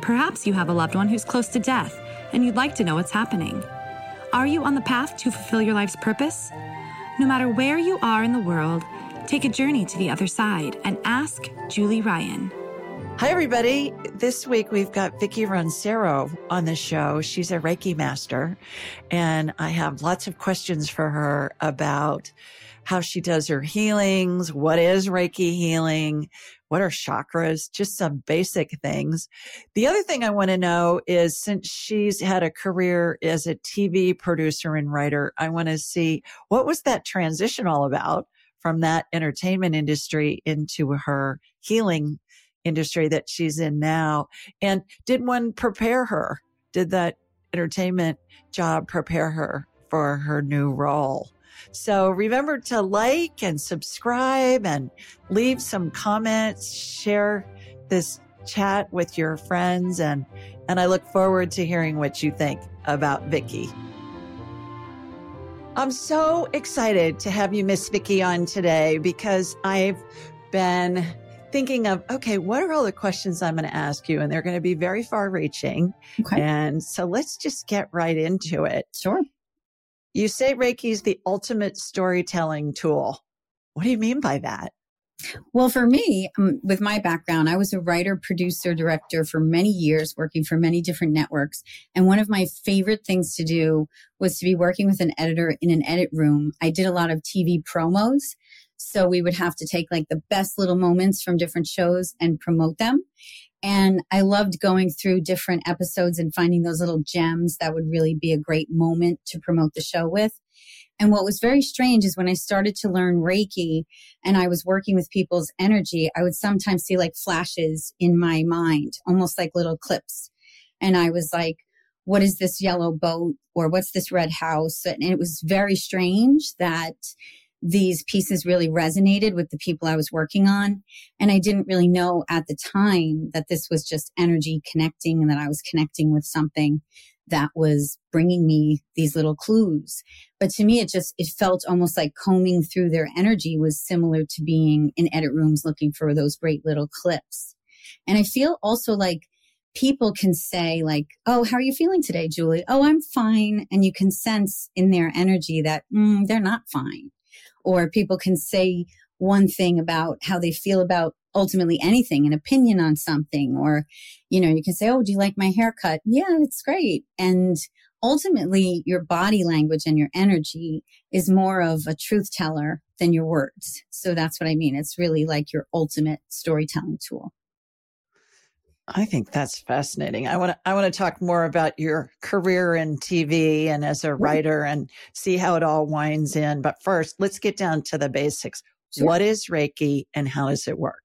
Perhaps you have a loved one who's close to death and you'd like to know what's happening. Are you on the path to fulfill your life's purpose? No matter where you are in the world, take a journey to the other side and ask Julie Ryan. Hi, everybody. This week we've got Vicky Roncero on the show. She's a Reiki master, and I have lots of questions for her about how she does her healings, what is Reiki healing, what are chakras, just some basic things. The other thing I want to know is since she's had a career as a TV producer and writer, I want to see what was that transition all about from that entertainment industry into her healing industry that she's in now. And did one prepare her? Did that entertainment job prepare her for her new role? So remember to like and subscribe and leave some comments, share this chat with your friends and and I look forward to hearing what you think about Vicky. I'm so excited to have you Miss Vicky on today because I've been thinking of, okay, what are all the questions I'm going to ask you? And they're going to be very far reaching. Okay. And so let's just get right into it. Sure. You say Reiki is the ultimate storytelling tool. What do you mean by that? Well, for me, um, with my background, I was a writer, producer, director for many years, working for many different networks. And one of my favorite things to do was to be working with an editor in an edit room. I did a lot of TV promos. So we would have to take like the best little moments from different shows and promote them. And I loved going through different episodes and finding those little gems that would really be a great moment to promote the show with. And what was very strange is when I started to learn Reiki and I was working with people's energy, I would sometimes see like flashes in my mind, almost like little clips. And I was like, what is this yellow boat? Or what's this red house? And it was very strange that these pieces really resonated with the people I was working on. And I didn't really know at the time that this was just energy connecting and that I was connecting with something that was bringing me these little clues. But to me, it just, it felt almost like combing through their energy was similar to being in edit rooms looking for those great little clips. And I feel also like people can say like, Oh, how are you feeling today, Julie? Oh, I'm fine. And you can sense in their energy that mm, they're not fine or people can say one thing about how they feel about ultimately anything, an opinion on something, or, you know, you can say, Oh, do you like my haircut? Yeah, it's great. And ultimately your body language and your energy is more of a truth teller than your words. So that's what I mean. It's really like your ultimate storytelling tool. I think that's fascinating. I want to I want to talk more about your career in TV and as a writer and see how it all winds in. But first, let's get down to the basics. Sure. What is Reiki and how does it work?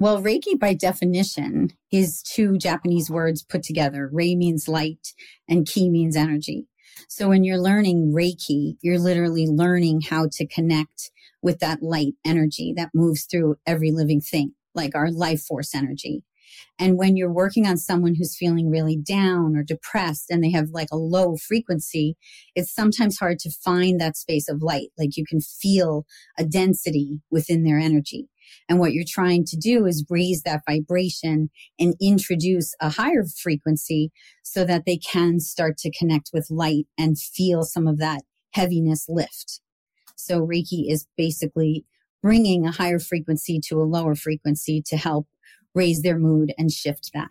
Well, Reiki by definition is two Japanese words put together. Rei means light and ki means energy. So when you're learning Reiki, you're literally learning how to connect with that light energy that moves through every living thing, like our life force energy. And when you're working on someone who's feeling really down or depressed and they have like a low frequency, it's sometimes hard to find that space of light. Like you can feel a density within their energy. And what you're trying to do is raise that vibration and introduce a higher frequency so that they can start to connect with light and feel some of that heaviness lift. So Reiki is basically bringing a higher frequency to a lower frequency to help raise their mood and shift that.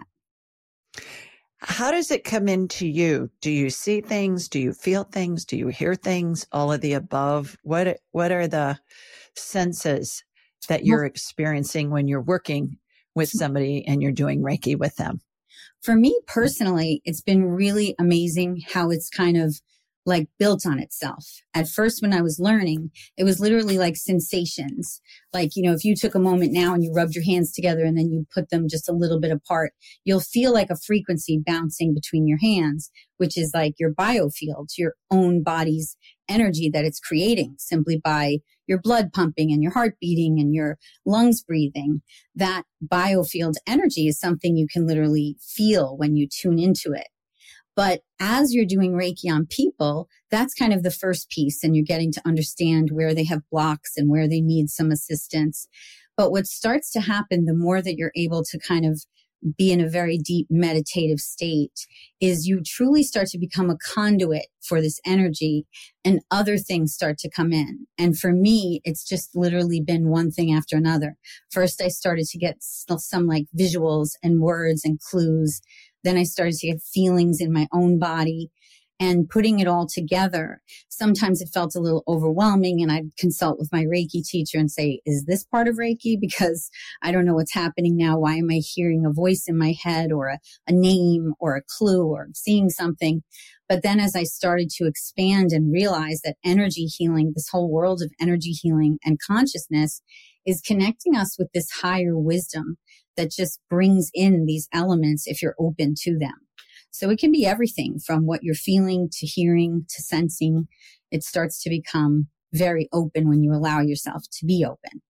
How does it come into you? Do you see things? Do you feel things? Do you hear things? All of the above? What what are the senses that you're experiencing when you're working with hmm. somebody and you're doing Reiki with them? For me personally, it's been really amazing how it's kind of like built on itself. At first, when I was learning, it was literally like sensations. Like, you know, if you took a moment now and you rubbed your hands together and then you put them just a little bit apart, you'll feel like a frequency bouncing between your hands, which is like your biofields, your own body's energy that it's creating simply by your blood pumping and your heart beating and your lungs breathing. That biofield energy is something you can literally feel when you tune into it. But as you're doing Reiki on people, that's kind of the first piece, and you're getting to understand where they have blocks and where they need some assistance. But what starts to happen the more that you're able to kind of be in a very deep meditative state is you truly start to become a conduit for this energy and other things start to come in. And for me, it's just literally been one thing after another. First, I started to get some like visuals and words and clues then I started to get feelings in my own body and putting it all together. Sometimes it felt a little overwhelming and I'd consult with my Reiki teacher and say, is this part of Reiki? Because I don't know what's happening now. Why am I hearing a voice in my head or a, a name or a clue or seeing something? But then as I started to expand and realize that energy healing, this whole world of energy healing and consciousness is connecting us with this higher wisdom that just brings in these elements if you're open to them. So it can be everything from what you're feeling to hearing to sensing. It starts to become very open when you allow yourself to be open.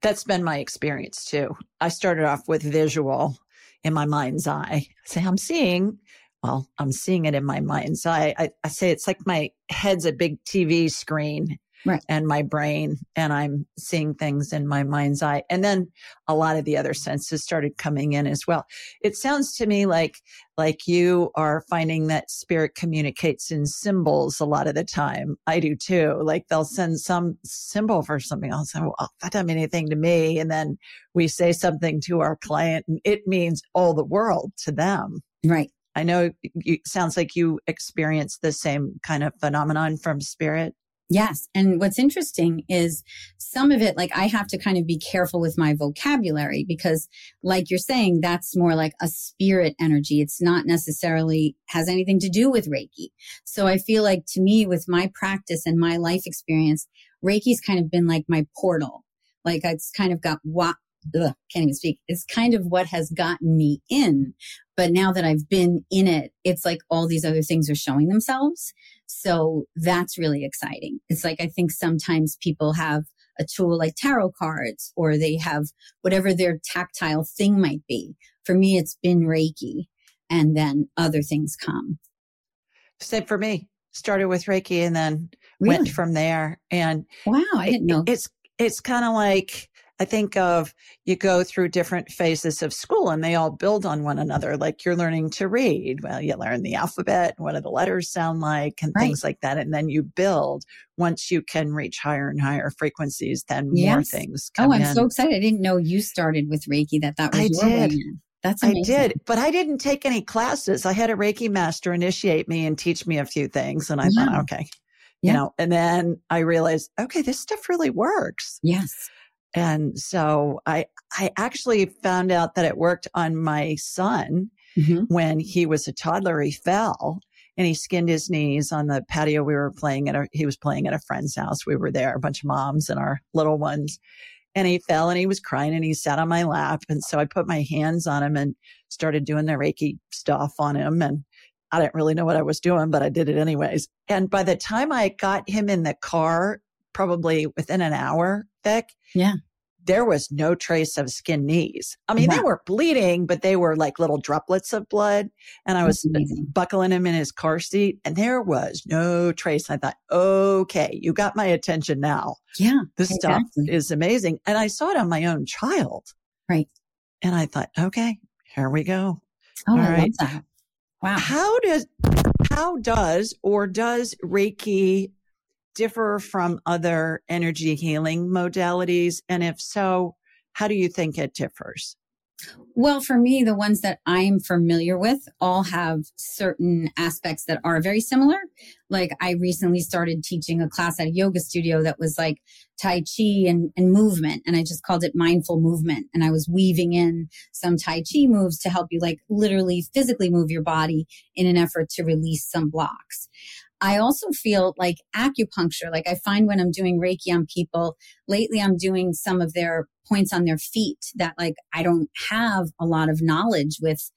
That's been my experience too. I started off with visual in my mind's eye. I say, I'm seeing, well, I'm seeing it in my mind's eye. I, I say it's like my head's a big TV screen right. and my brain and I'm seeing things in my mind's eye. And then a lot of the other senses started coming in as well. It sounds to me like, like you are finding that spirit communicates in symbols a lot of the time. I do too. Like they'll send some symbol for something. I'll say, well, that doesn't mean anything to me. And then we say something to our client and it means all the world to them. Right. I know it sounds like you experience the same kind of phenomenon from spirit. Yes. And what's interesting is some of it, like I have to kind of be careful with my vocabulary because, like you're saying, that's more like a spirit energy. It's not necessarily has anything to do with Reiki. So I feel like to me, with my practice and my life experience, Reiki's kind of been like my portal. Like it's kind of got what, can't even speak. It's kind of what has gotten me in. But now that I've been in it, it's like all these other things are showing themselves. So that's really exciting. It's like I think sometimes people have a tool like tarot cards or they have whatever their tactile thing might be. For me, it's been Reiki and then other things come. Same for me. Started with Reiki and then really? went from there. And wow, I didn't know. It's, it's kind of like, I think of you go through different phases of school and they all build on one another. Like you're learning to read. Well, you learn the alphabet, what do the letters sound like and right. things like that. And then you build once you can reach higher and higher frequencies, then yes. more things Oh, I'm in. so excited. I didn't know you started with Reiki, that that was I your did. That's amazing. I did, but I didn't take any classes. I had a Reiki master initiate me and teach me a few things. And I yeah. thought, okay, yeah. you know, and then I realized, okay, this stuff really works. Yes. And so I, I actually found out that it worked on my son mm-hmm. when he was a toddler. He fell and he skinned his knees on the patio. We were playing at a, he was playing at a friend's house. We were there, a bunch of moms and our little ones. And he fell and he was crying and he sat on my lap. And so I put my hands on him and started doing the Reiki stuff on him. And I didn't really know what I was doing, but I did it anyways. And by the time I got him in the car, probably within an hour, Vic, yeah, there was no trace of skin knees. I mean, wow. they were bleeding, but they were like little droplets of blood. And I was buckling him in his car seat and there was no trace. I thought, okay, you got my attention now. Yeah. This exactly. stuff is amazing. And I saw it on my own child. Right. And I thought, okay, here we go. Oh, All I right. love that. Wow. How does, how does or does Reiki differ from other energy healing modalities? And if so, how do you think it differs? Well, for me, the ones that I'm familiar with all have certain aspects that are very similar. Like I recently started teaching a class at a yoga studio that was like Tai Chi and, and movement. And I just called it mindful movement. And I was weaving in some Tai Chi moves to help you like literally physically move your body in an effort to release some blocks. I also feel like acupuncture, like I find when I'm doing Reiki on people, lately I'm doing some of their points on their feet that like I don't have a lot of knowledge with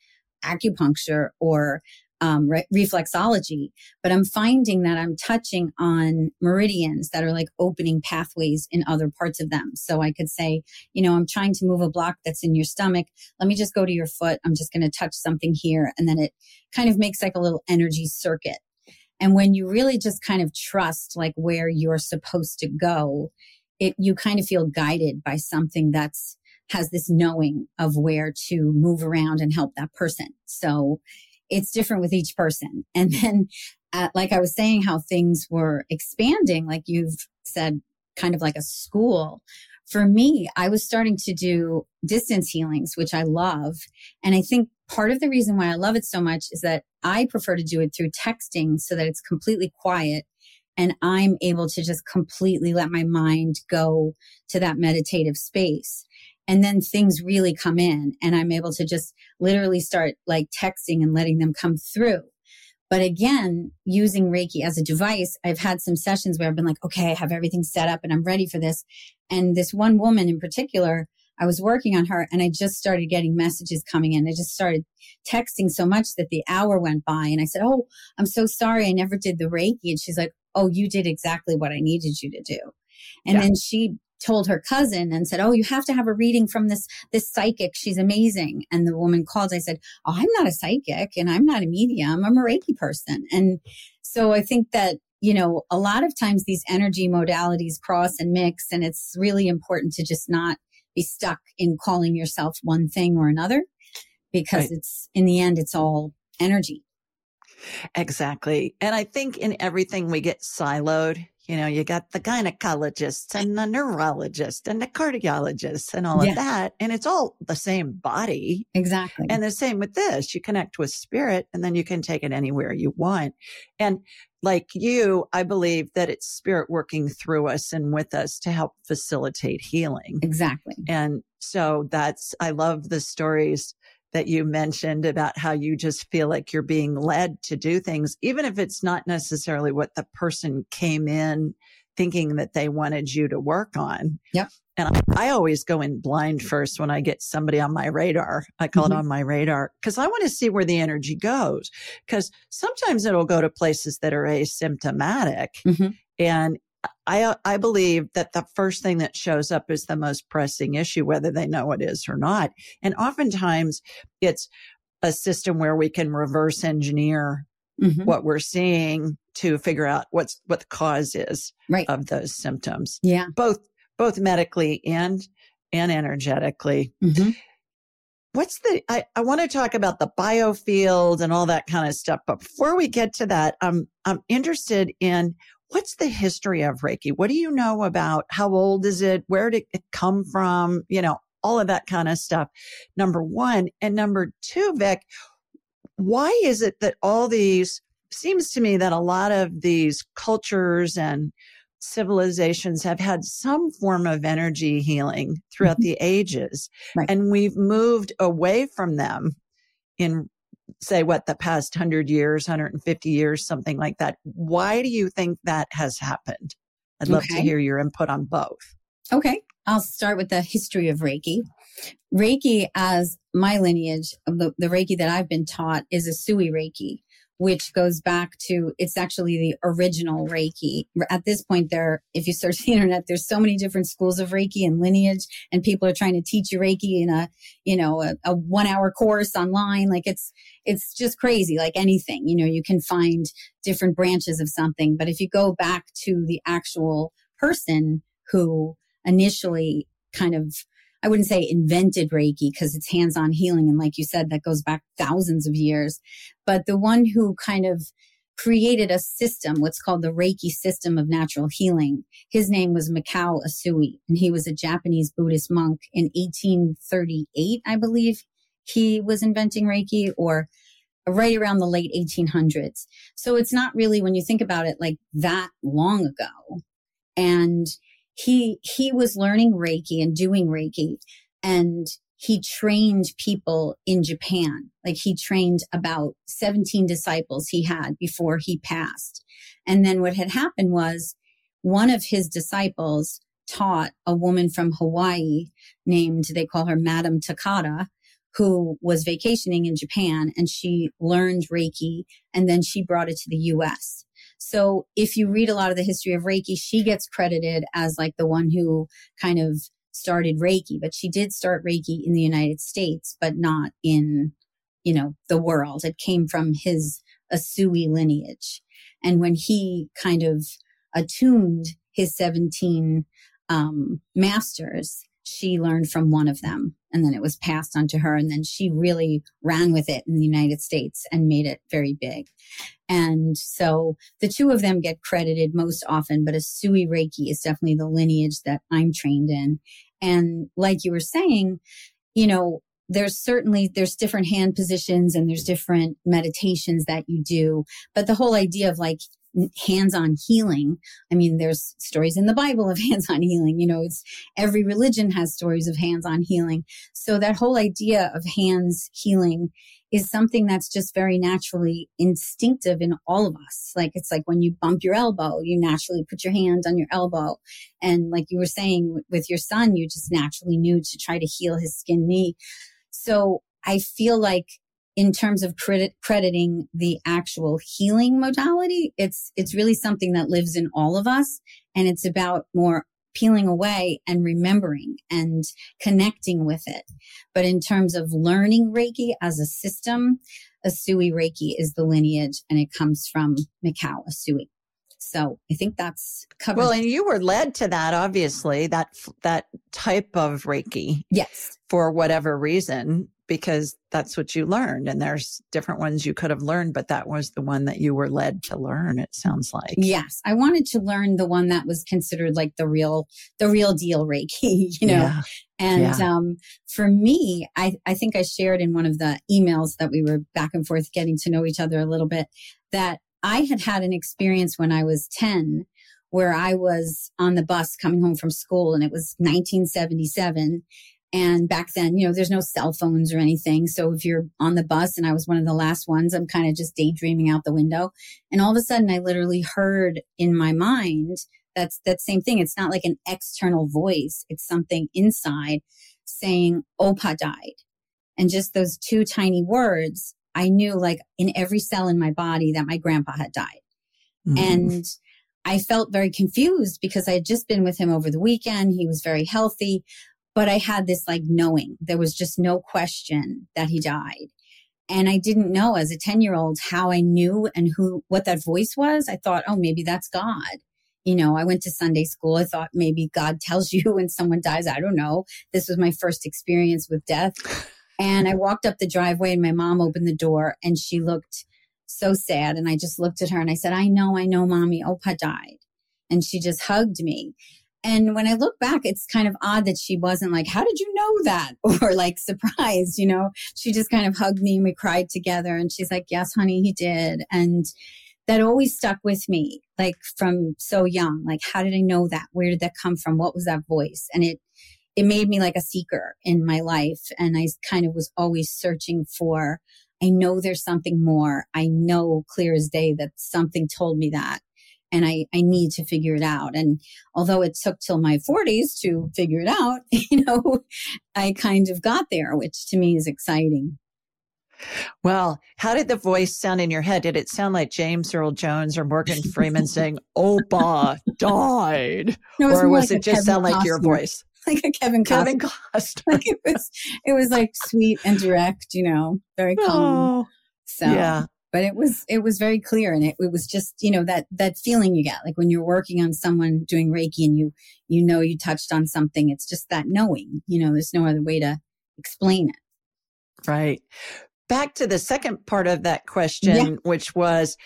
acupuncture or um, re- reflexology, but I'm finding that I'm touching on meridians that are like opening pathways in other parts of them. So I could say, you know, I'm trying to move a block that's in your stomach. Let me just go to your foot. I'm just going to touch something here. And then it kind of makes like a little energy circuit. And when you really just kind of trust like where you're supposed to go, it, you kind of feel guided by something that's has this knowing of where to move around and help that person. So it's different with each person. And then, uh, like I was saying, how things were expanding, like you've said, kind of like a school. For me, I was starting to do distance healings, which I love. And I think part of the reason why I love it so much is that I prefer to do it through texting so that it's completely quiet and I'm able to just completely let my mind go to that meditative space. And then things really come in and I'm able to just literally start like texting and letting them come through. But again, using Reiki as a device, I've had some sessions where I've been like, okay, I have everything set up and I'm ready for this. And this one woman in particular, I was working on her and I just started getting messages coming in. I just started texting so much that the hour went by and I said, Oh, I'm so sorry. I never did the Reiki. And she's like, Oh, you did exactly what I needed you to do. And yeah. then she told her cousin and said, "Oh, you have to have a reading from this this psychic. She's amazing." And the woman called. I said, "Oh, I'm not a psychic and I'm not a medium. I'm a Reiki person." And so I think that you know a lot of times these energy modalities cross and mix, and it's really important to just not be stuck in calling yourself one thing or another because right. it's in the end it's all energy. Exactly. And I think in everything we get siloed you know, you got the gynecologists and the neurologist and the cardiologists and all yeah. of that. And it's all the same body. Exactly. And the same with this. You connect with spirit and then you can take it anywhere you want. And like you, I believe that it's spirit working through us and with us to help facilitate healing. Exactly. And so that's, I love the stories that you mentioned about how you just feel like you're being led to do things, even if it's not necessarily what the person came in thinking that they wanted you to work on. Yeah. And I, I always go in blind first when I get somebody on my radar. I call mm-hmm. it on my radar because I want to see where the energy goes. Because sometimes it'll go to places that are asymptomatic. Mm-hmm. And I, I believe that the first thing that shows up is the most pressing issue, whether they know it is or not. And oftentimes it's a system where we can reverse engineer mm-hmm. what we're seeing to figure out what's what the cause is right. of those symptoms. Yeah. Both both medically and and energetically. Mm-hmm. What's the I, I want to talk about the biofield and all that kind of stuff. But before we get to that, I'm I'm interested in what's the history of Reiki? What do you know about how old is it? Where did it come from? You know, all of that kind of stuff. Number one. And number two, Vic, why is it that all these seems to me that a lot of these cultures and civilizations have had some form of energy healing throughout mm-hmm. the ages right. and we've moved away from them in say what the past 100 years 150 years something like that why do you think that has happened i'd love okay. to hear your input on both okay i'll start with the history of reiki reiki as my lineage the, the reiki that i've been taught is Usui reiki which goes back to it's actually the original Reiki. At this point, there, if you search the internet, there's so many different schools of Reiki and lineage, and people are trying to teach you Reiki in a, you know, a, a one hour course online. Like it's, it's just crazy. Like anything, you know, you can find different branches of something. But if you go back to the actual person who initially kind of I wouldn't say invented Reiki because it's hands on healing. And like you said, that goes back thousands of years. But the one who kind of created a system, what's called the Reiki system of natural healing. His name was Mikao Usui. and he was a Japanese Buddhist monk in 1838, I believe. He was inventing Reiki or right around the late 1800s. So it's not really, when you think about it, like that long ago. And he he was learning Reiki and doing Reiki and he trained people in Japan. Like he trained about 17 disciples he had before he passed. And then what had happened was one of his disciples taught a woman from Hawaii named, they call her Madam Takata, who was vacationing in Japan and she learned Reiki and then she brought it to the US. So if you read a lot of the history of Reiki, she gets credited as like the one who kind of started Reiki, but she did start Reiki in the United States, but not in, you know, the world. It came from his Usui lineage. And when he kind of attuned his 17 um, masters, she learned from one of them and then it was passed on to her and then she really ran with it in the united states and made it very big. And so the two of them get credited most often but Usui reiki is definitely the lineage that i'm trained in. And like you were saying you know there's certainly there's different hand positions and there's different meditations that you do but the whole idea of like hands-on healing. I mean, there's stories in the Bible of hands-on healing. You know, it's every religion has stories of hands-on healing. So that whole idea of hands healing is something that's just very naturally instinctive in all of us. Like it's like when you bump your elbow, you naturally put your hand on your elbow. And like you were saying with your son, you just naturally knew to try to heal his skin knee. So I feel like in terms of credit, crediting the actual healing modality, it's, it's really something that lives in all of us. And it's about more peeling away and remembering and connecting with it. But in terms of learning Reiki as a system, Usui Reiki is the lineage and it comes from Mikao Usui. So I think that's covered. Well, and you were led to that, obviously, that, that type of Reiki. Yes. For whatever reason because that's what you learned. And there's different ones you could have learned, but that was the one that you were led to learn, it sounds like. Yes. I wanted to learn the one that was considered like the real, the real deal Reiki, you know? Yeah. And yeah. um, for me, I, I think I shared in one of the emails that we were back and forth getting to know each other a little bit that I had had an experience when I was 10 where I was on the bus coming home from school and it was 1977 and back then, you know, there's no cell phones or anything. So if you're on the bus and I was one of the last ones, I'm kind of just daydreaming out the window. And all of a sudden I literally heard in my mind that's that same thing. It's not like an external voice. It's something inside saying Opa died. And just those two tiny words, I knew like in every cell in my body that my grandpa had died. Mm-hmm. And I felt very confused because I had just been with him over the weekend. He was very healthy. But I had this like knowing. There was just no question that he died. And I didn't know as a 10 year old how I knew and who, what that voice was. I thought, oh, maybe that's God. You know, I went to Sunday school. I thought maybe God tells you when someone dies. I don't know. This was my first experience with death. And I walked up the driveway and my mom opened the door and she looked so sad. And I just looked at her and I said, I know, I know, mommy, Opa died. And she just hugged me. And when I look back, it's kind of odd that she wasn't like, How did you know that? Or like surprised, you know? She just kind of hugged me and we cried together. And she's like, Yes, honey, he did. And that always stuck with me, like from so young. Like, how did I know that? Where did that come from? What was that voice? And it, it made me like a seeker in my life. And I kind of was always searching for, I know there's something more. I know clear as day that something told me that and I, I need to figure it out. And although it took till my 40s to figure it out, you know, I kind of got there, which to me is exciting. Well, how did the voice sound in your head? Did it sound like James Earl Jones or Morgan Freeman saying, oh, Opa died? No, or was like it just sound like your voice? Like a Kevin Costner. Kevin Costner. like it was, it was like sweet and direct, you know, very calm. Oh, so yeah but it was it was very clear and it, it was just you know that that feeling you get like when you're working on someone doing reiki and you you know you touched on something it's just that knowing you know there's no other way to explain it right back to the second part of that question yeah. which was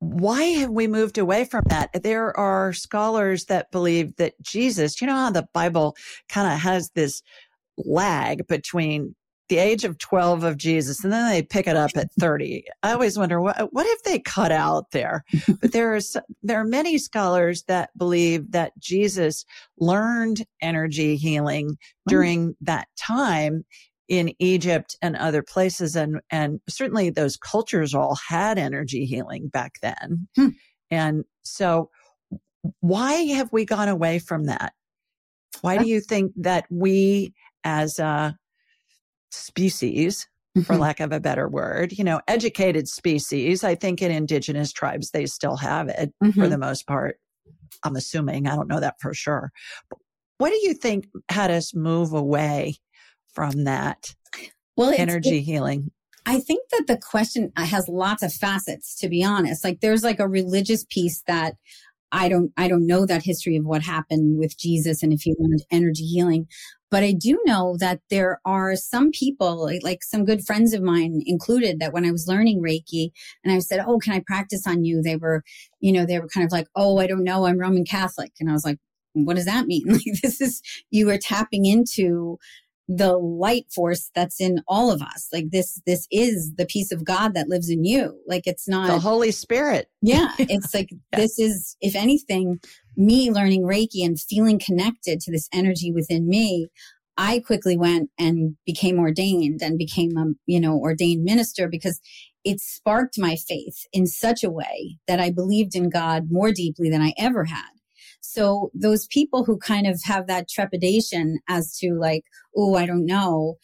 why have we moved away from that? There are scholars that believe that Jesus, you know how the Bible kind of has this lag between the age of 12 of Jesus and then they pick it up at 30. I always wonder what what if they cut out there? but there are there are many scholars that believe that Jesus learned energy healing during that time in Egypt and other places and and certainly those cultures all had energy healing back then. Hmm. And so why have we gone away from that? Why do you think that we as a species, mm-hmm. for lack of a better word, you know, educated species, I think in indigenous tribes, they still have it mm-hmm. for the most part. I'm assuming, I don't know that for sure. But what do you think had us move away from that well, energy it, healing? I think that the question has lots of facets, to be honest. Like there's like a religious piece that I don't, I don't know that history of what happened with Jesus and if he learned energy healing. But I do know that there are some people, like some good friends of mine included, that when I was learning Reiki and I said, Oh, can I practice on you? They were, you know, they were kind of like, Oh, I don't know. I'm Roman Catholic. And I was like, what does that mean? Like this is, you are tapping into the light force that's in all of us. Like this, this is the peace of God that lives in you. Like it's not the Holy Spirit. Yeah. It's like, yeah. this is, if anything, me learning Reiki and feeling connected to this energy within me. I quickly went and became ordained and became a, you know, ordained minister because it sparked my faith in such a way that I believed in God more deeply than I ever had. So those people who kind of have that trepidation as to like, oh, I don't know,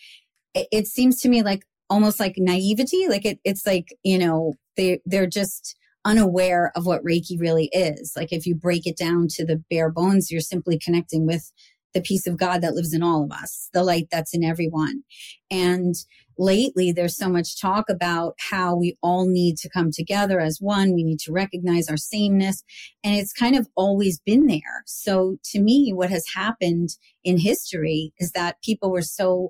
it, it, seems to me like almost like naivety. Like it, it's like, you know, they, they're just unaware of what Reiki really is. Like if you break it down to the bare bones, you're simply connecting with the peace of God that lives in all of us, the light that's in everyone. And lately, there's so much talk about how we all need to come together as one. We need to recognize our sameness. And it's kind of always been there. So to me, what has happened in history is that people were so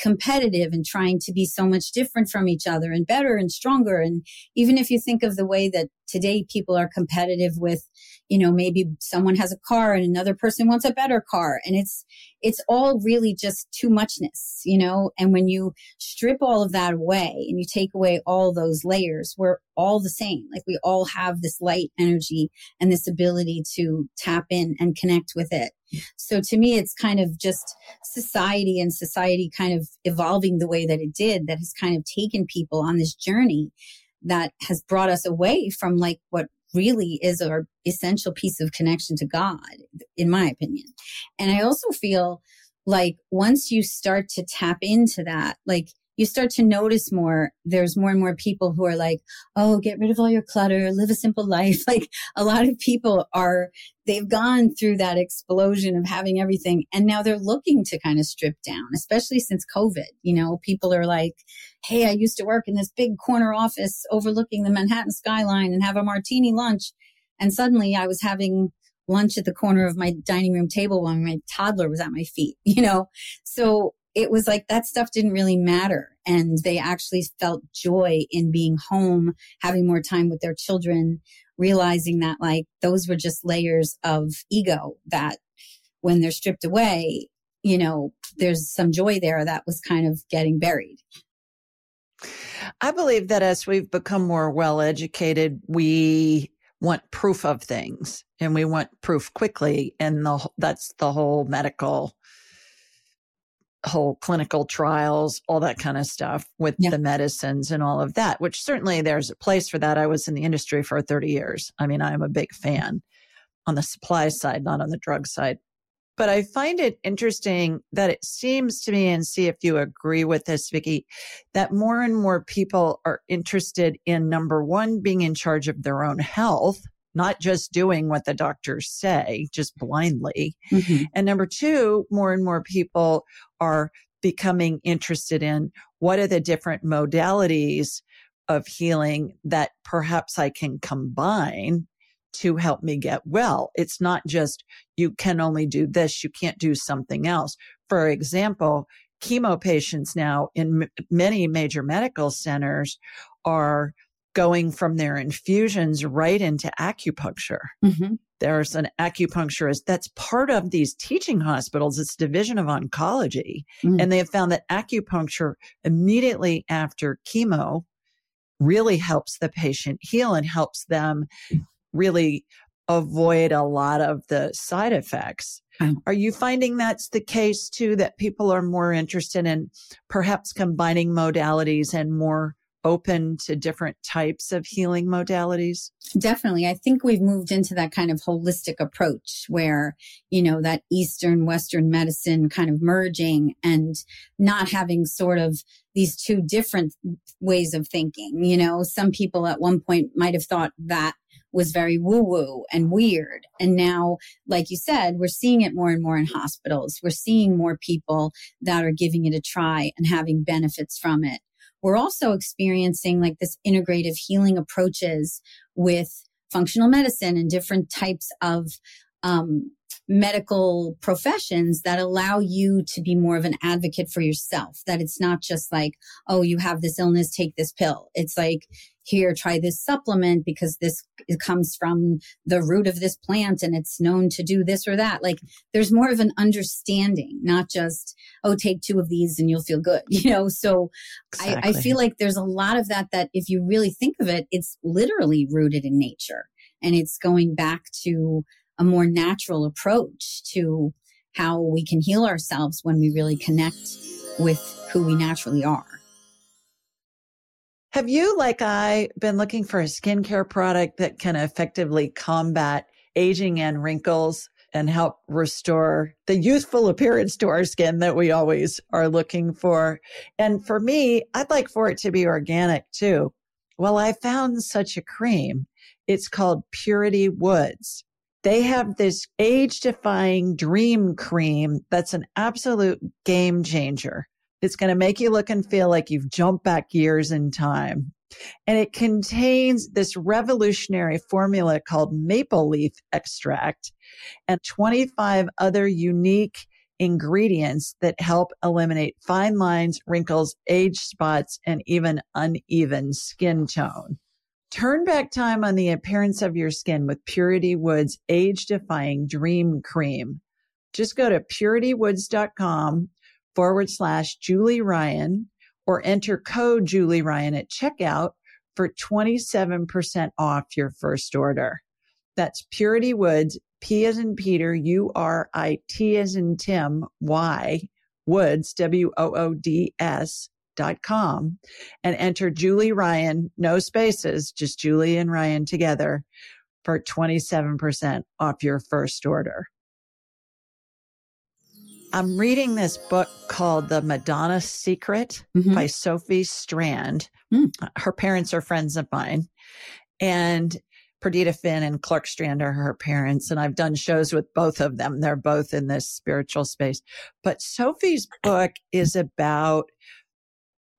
competitive and trying to be so much different from each other and better and stronger. And even if you think of the way that today people are competitive with, you know, maybe someone has a car and another person wants a better car. And it's, it's all really just too muchness, you know? And when you strip all of that away and you take away all those layers, we're all the same. Like we all have this light energy and this ability to tap in and connect with it. So to me, it's kind of just society and society kind of evolving the way that it did that has kind of taken people on this journey that has brought us away from like what really is our essential piece of connection to God, in my opinion. And I also feel like once you start to tap into that, like you start to notice more. There's more and more people who are like, Oh, get rid of all your clutter, live a simple life. Like a lot of people are, they've gone through that explosion of having everything. And now they're looking to kind of strip down, especially since COVID. You know, people are like, Hey, I used to work in this big corner office overlooking the Manhattan skyline and have a martini lunch. And suddenly I was having lunch at the corner of my dining room table when my toddler was at my feet, you know? So it was like that stuff didn't really matter. And they actually felt joy in being home, having more time with their children, realizing that like those were just layers of ego that when they're stripped away, you know, there's some joy there that was kind of getting buried. I believe that as we've become more well educated, we want proof of things and we want proof quickly. And the, that's the whole medical whole clinical trials, all that kind of stuff with yeah. the medicines and all of that, which certainly there's a place for that. I was in the industry for 30 years. I mean, I'm a big fan on the supply side, not on the drug side. But I find it interesting that it seems to me, and see if you agree with this, Vicky, that more and more people are interested in number one, being in charge of their own health not just doing what the doctors say, just blindly. Mm-hmm. And number two, more and more people are becoming interested in what are the different modalities of healing that perhaps I can combine to help me get well. It's not just you can only do this, you can't do something else. For example, chemo patients now in m- many major medical centers are going from their infusions right into acupuncture. Mm-hmm. There's an acupuncturist that's part of these teaching hospitals. It's division of oncology. Mm. And they have found that acupuncture immediately after chemo really helps the patient heal and helps them really avoid a lot of the side effects. Are you finding that's the case too, that people are more interested in perhaps combining modalities and more open to different types of healing modalities? Definitely. I think we've moved into that kind of holistic approach where, you know, that Eastern, Western medicine kind of merging and not having sort of these two different ways of thinking. You know, some people at one point might have thought that was very woo woo and weird. And now, like you said, we're seeing it more and more in hospitals. We're seeing more people that are giving it a try and having benefits from it we're also experiencing like this integrative healing approaches with functional medicine and different types of um, medical professions that allow you to be more of an advocate for yourself. That it's not just like, oh, you have this illness, take this pill. It's like, here, try this supplement because this comes from the root of this plant and it's known to do this or that. Like there's more of an understanding, not just, oh, take two of these and you'll feel good, you know? So exactly. I, I feel like there's a lot of that, that if you really think of it, it's literally rooted in nature and it's going back to a more natural approach to how we can heal ourselves when we really connect with who we naturally are. Have you, like I, been looking for a skincare product that can effectively combat aging and wrinkles and help restore the youthful appearance to our skin that we always are looking for? And for me, I'd like for it to be organic too. Well, I found such a cream. It's called Purity Woods. They have this age defying dream cream that's an absolute game changer. It's going to make you look and feel like you've jumped back years in time. And it contains this revolutionary formula called maple leaf extract and 25 other unique ingredients that help eliminate fine lines, wrinkles, age spots, and even uneven skin tone. Turn back time on the appearance of your skin with Purity Woods age defying dream cream. Just go to puritywoods.com forward slash Julie Ryan or enter code Julie Ryan at checkout for 27% off your first order. That's Purity Woods, P as in Peter, U R I T as in Tim, Y, Woods, W O O D S dot com and enter Julie Ryan, no spaces, just Julie and Ryan together for 27% off your first order. I'm reading this book called The Madonna Secret mm-hmm. by Sophie Strand. Mm. Her parents are friends of mine. And Perdita Finn and Clark Strand are her parents. And I've done shows with both of them. They're both in this spiritual space. But Sophie's book is about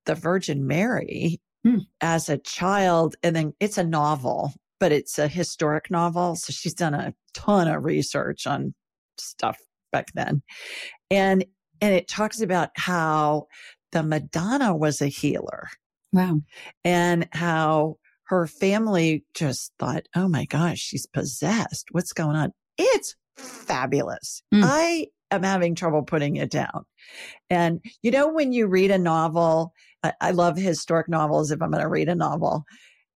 the Virgin Mary mm. as a child. And then it's a novel, but it's a historic novel. So she's done a ton of research on stuff back then. And, and it talks about how the Madonna was a healer. Wow. And how her family just thought, oh my gosh, she's possessed. What's going on? It's fabulous. Mm. I am having trouble putting it down. And you know, when you read a novel, I, I love historic novels if I'm going to read a novel.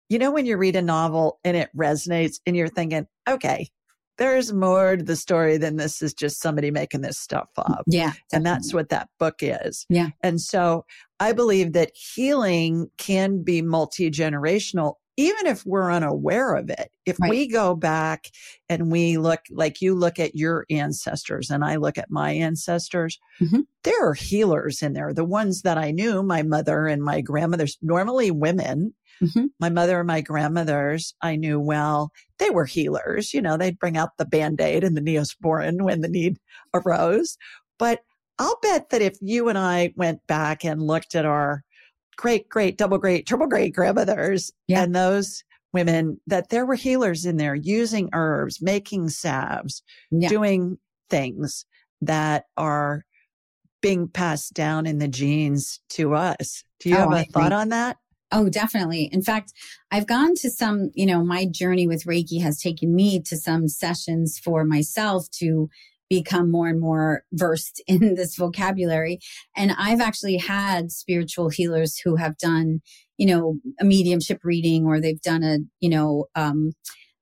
You know, when you read a novel and it resonates and you're thinking, okay, there's more to the story than this is just somebody making this stuff up. Yeah. Definitely. And that's what that book is. Yeah. And so I believe that healing can be multi generational, even if we're unaware of it. If right. we go back and we look, like you look at your ancestors and I look at my ancestors, mm-hmm. there are healers in there. The ones that I knew, my mother and my grandmother's, normally women Mm-hmm. My mother and my grandmothers, I knew well, they were healers. You know, they'd bring out the band aid and the neosporin when the need arose. But I'll bet that if you and I went back and looked at our great, great, double great, triple great grandmothers yeah. and those women, that there were healers in there using herbs, making salves, yeah. doing things that are being passed down in the genes to us. Do you oh, have a thought on that? Oh, definitely. In fact, I've gone to some, you know, my journey with Reiki has taken me to some sessions for myself to become more and more versed in this vocabulary. And I've actually had spiritual healers who have done, you know, a mediumship reading or they've done a, you know, um,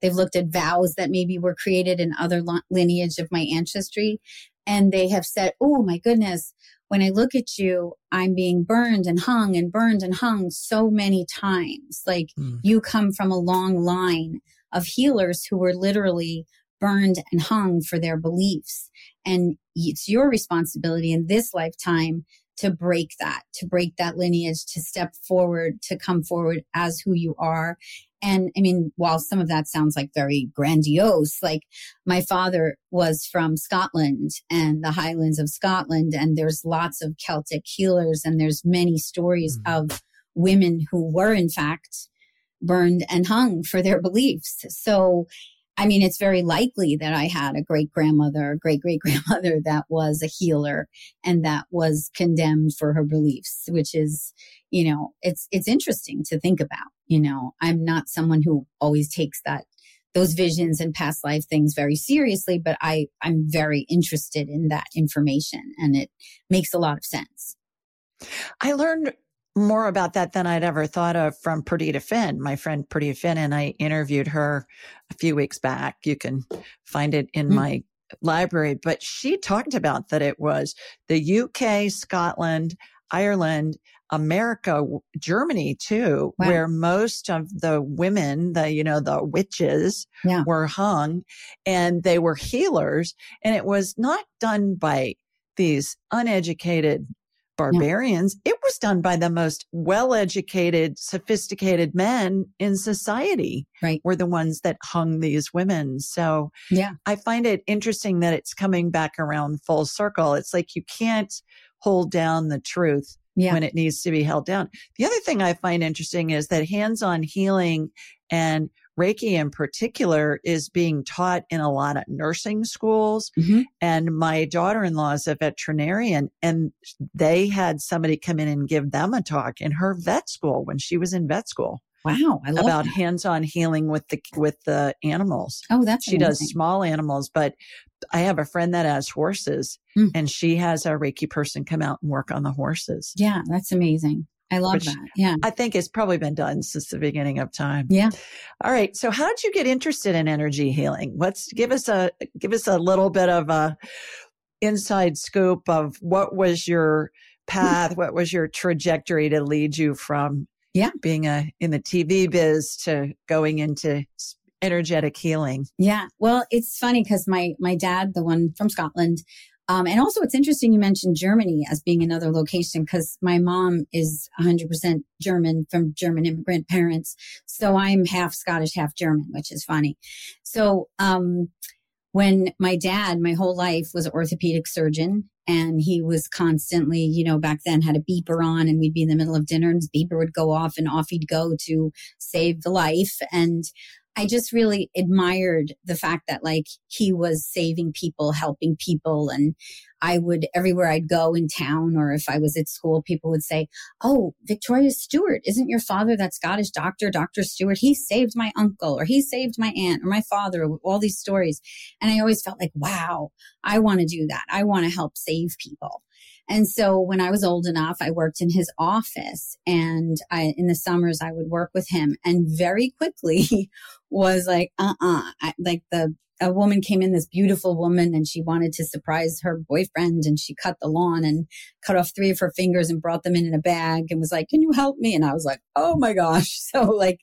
they've looked at vows that maybe were created in other lineage of my ancestry. And they have said, Oh my goodness, when I look at you, I'm being burned and hung and burned and hung so many times. Like mm. you come from a long line of healers who were literally burned and hung for their beliefs. And it's your responsibility in this lifetime to break that, to break that lineage, to step forward, to come forward as who you are. And I mean, while some of that sounds like very grandiose, like my father was from Scotland and the Highlands of Scotland, and there's lots of Celtic healers, and there's many stories mm-hmm. of women who were in fact burned and hung for their beliefs. So I mean, it's very likely that I had a great grandmother, great great grandmother that was a healer and that was condemned for her beliefs, which is, you know, it's, it's interesting to think about. You know, I'm not someone who always takes that, those visions and past life things very seriously, but I, I'm very interested in that information and it makes a lot of sense. I learned more about that than I'd ever thought of from Perdita Finn, my friend Perdita Finn, and I interviewed her a few weeks back. You can find it in mm-hmm. my library, but she talked about that it was the UK, Scotland, Ireland, America, Germany too, wow. where most of the women, the, you know, the witches yeah. were hung and they were healers. And it was not done by these uneducated barbarians. Yeah. It was done by the most well educated, sophisticated men in society. Right. Were the ones that hung these women. So yeah, I find it interesting that it's coming back around full circle. It's like you can't hold down the truth yeah. when it needs to be held down. The other thing I find interesting is that hands on healing and Reiki in particular is being taught in a lot of nursing schools. Mm-hmm. And my daughter in law is a veterinarian and they had somebody come in and give them a talk in her vet school when she was in vet school. Wow, I love about hands-on healing with the with the animals. Oh, that's she amazing. does small animals, but I have a friend that has horses, mm. and she has a Reiki person come out and work on the horses. Yeah, that's amazing. I love that. Yeah. I think it's probably been done since the beginning of time. Yeah. All right. So how did you get interested in energy healing? Let's give us a give us a little bit of a inside scoop of what was your path, what was your trajectory to lead you from yeah. being a in the TV biz to going into energetic healing. Yeah. Well, it's funny because my my dad, the one from Scotland, um, and also, it's interesting you mentioned Germany as being another location because my mom is 100% German from German immigrant parents. So I'm half Scottish, half German, which is funny. So, um, when my dad, my whole life was an orthopedic surgeon and he was constantly, you know, back then had a beeper on and we'd be in the middle of dinner and his beeper would go off and off he'd go to save the life. And I just really admired the fact that like he was saving people, helping people. And I would, everywhere I'd go in town or if I was at school, people would say, Oh, Victoria Stewart, isn't your father that Scottish doctor, Dr. Stewart? He saved my uncle or he saved my aunt or my father, all these stories. And I always felt like, wow, I want to do that. I want to help save people. And so when I was old enough, I worked in his office and I, in the summers, I would work with him and very quickly was like, uh-uh, I, like the, a woman came in, this beautiful woman, and she wanted to surprise her boyfriend and she cut the lawn and cut off three of her fingers and brought them in in a bag and was like, can you help me? And I was like, oh my gosh. So like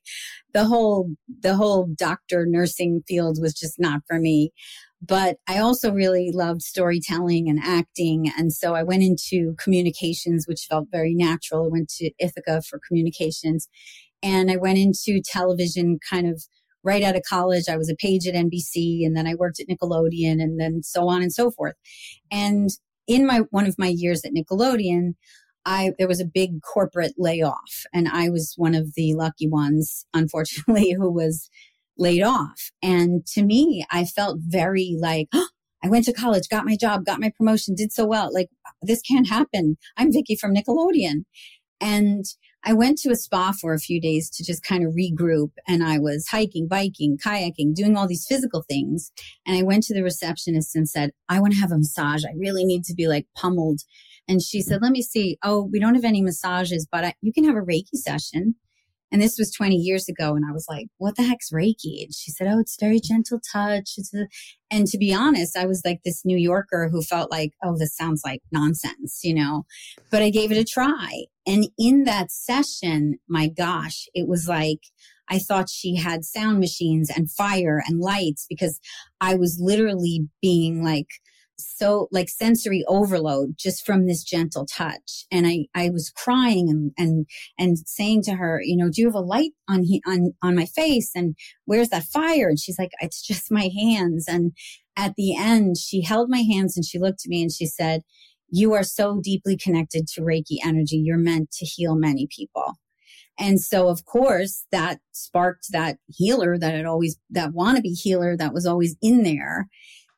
the whole, the whole doctor nursing field was just not for me. But I also really loved storytelling and acting. And so I went into communications, which felt very natural. I went to Ithaca for communications and I went into television kind of right out of college. I was a page at NBC and then I worked at Nickelodeon and then so on and so forth. And in my, one of my years at Nickelodeon, I, there was a big corporate layoff and I was one of the lucky ones, unfortunately, who was laid off. And to me, I felt very like, oh, I went to college, got my job, got my promotion, did so well. Like this can't happen. I'm Vicky from Nickelodeon. And I went to a spa for a few days to just kind of regroup. And I was hiking, biking, kayaking, doing all these physical things. And I went to the receptionist and said, I want to have a massage. I really need to be like pummeled. And she said, let me see. Oh, we don't have any massages, but I, you can have a Reiki session. And this was 20 years ago. And I was like, what the heck's Reiki? And she said, oh, it's very gentle touch. And to be honest, I was like this New Yorker who felt like, oh, this sounds like nonsense, you know, but I gave it a try. And in that session, my gosh, it was like, I thought she had sound machines and fire and lights because I was literally being like, so like sensory overload just from this gentle touch. And I, I was crying and, and, and saying to her, you know, do you have a light on, he, on, on my face? And where's that fire? And she's like, it's just my hands. And at the end, she held my hands and she looked at me and she said, you are so deeply connected to Reiki energy. You're meant to heal many people. And so, of course, that sparked that healer that had always, that wannabe healer that was always in there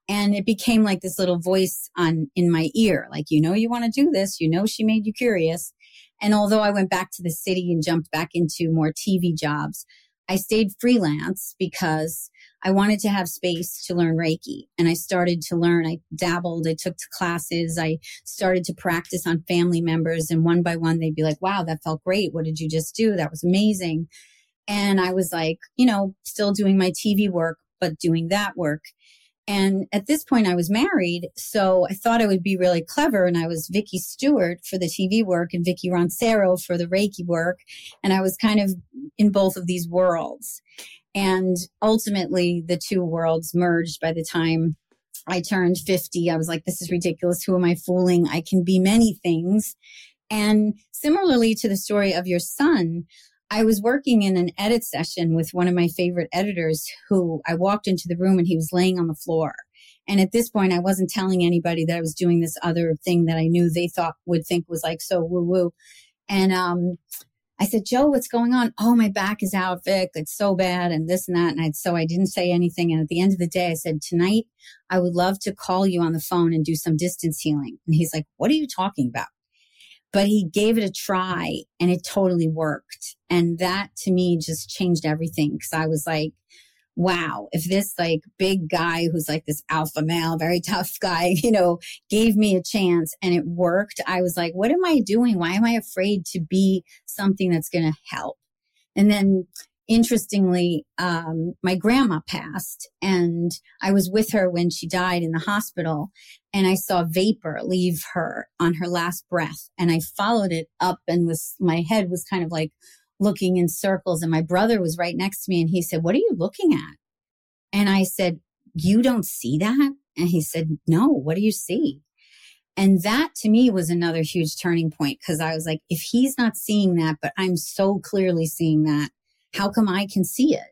and it became like this little voice on in my ear like you know you want to do this. You know she made you curious. And although i went back to the city and jumped back into more tv jobs i stayed freelance because i wanted to have space to learn reiki and i started to learn. I dabbled. I took classes. I started to practice on family members and one by one they'd be like wow that felt great. What did you just do? That was amazing. And i was like you know still doing my tv work but doing that work and at this point, I was married. So I thought I would be really clever. And I was Vicky Stewart for the TV work and Vicky Roncero for the Reiki work. And I was kind of in both of these worlds. And ultimately, the two worlds merged by the time I turned 50. I was like, this is ridiculous. Who am I fooling? I can be many things. And similarly to the story of your son, I was working in an edit session with one of my favorite editors who I walked into the room and he was laying on the floor. And at this point, I wasn't telling anybody that I was doing this other thing that I knew they thought would think was like so woo woo. And, um, I said, Joe, what's going on? Oh, my back is out, Vic. It's so bad and this and that. And I, so I didn't say anything. And at the end of the day, I said, tonight, I would love to call you on the phone and do some distance healing. And he's like, what are you talking about? But he gave it a try and it totally worked. And that to me just changed everything because I was like, wow, if this like big guy who's like this alpha male, very tough guy, you know, gave me a chance and it worked, I was like, what am I doing? Why am I afraid to be something that's going to help? And then interestingly, um, my grandma passed and I was with her when she died in the hospital and I saw vapor leave her on her last breath. And I followed it up and was, my head was kind of like looking in circles. And my brother was right next to me and he said, what are you looking at? And I said, you don't see that? And he said, no, what do you see? And that to me was another huge turning point because I was like, if he's not seeing that, but I'm so clearly seeing that, how come I can see it?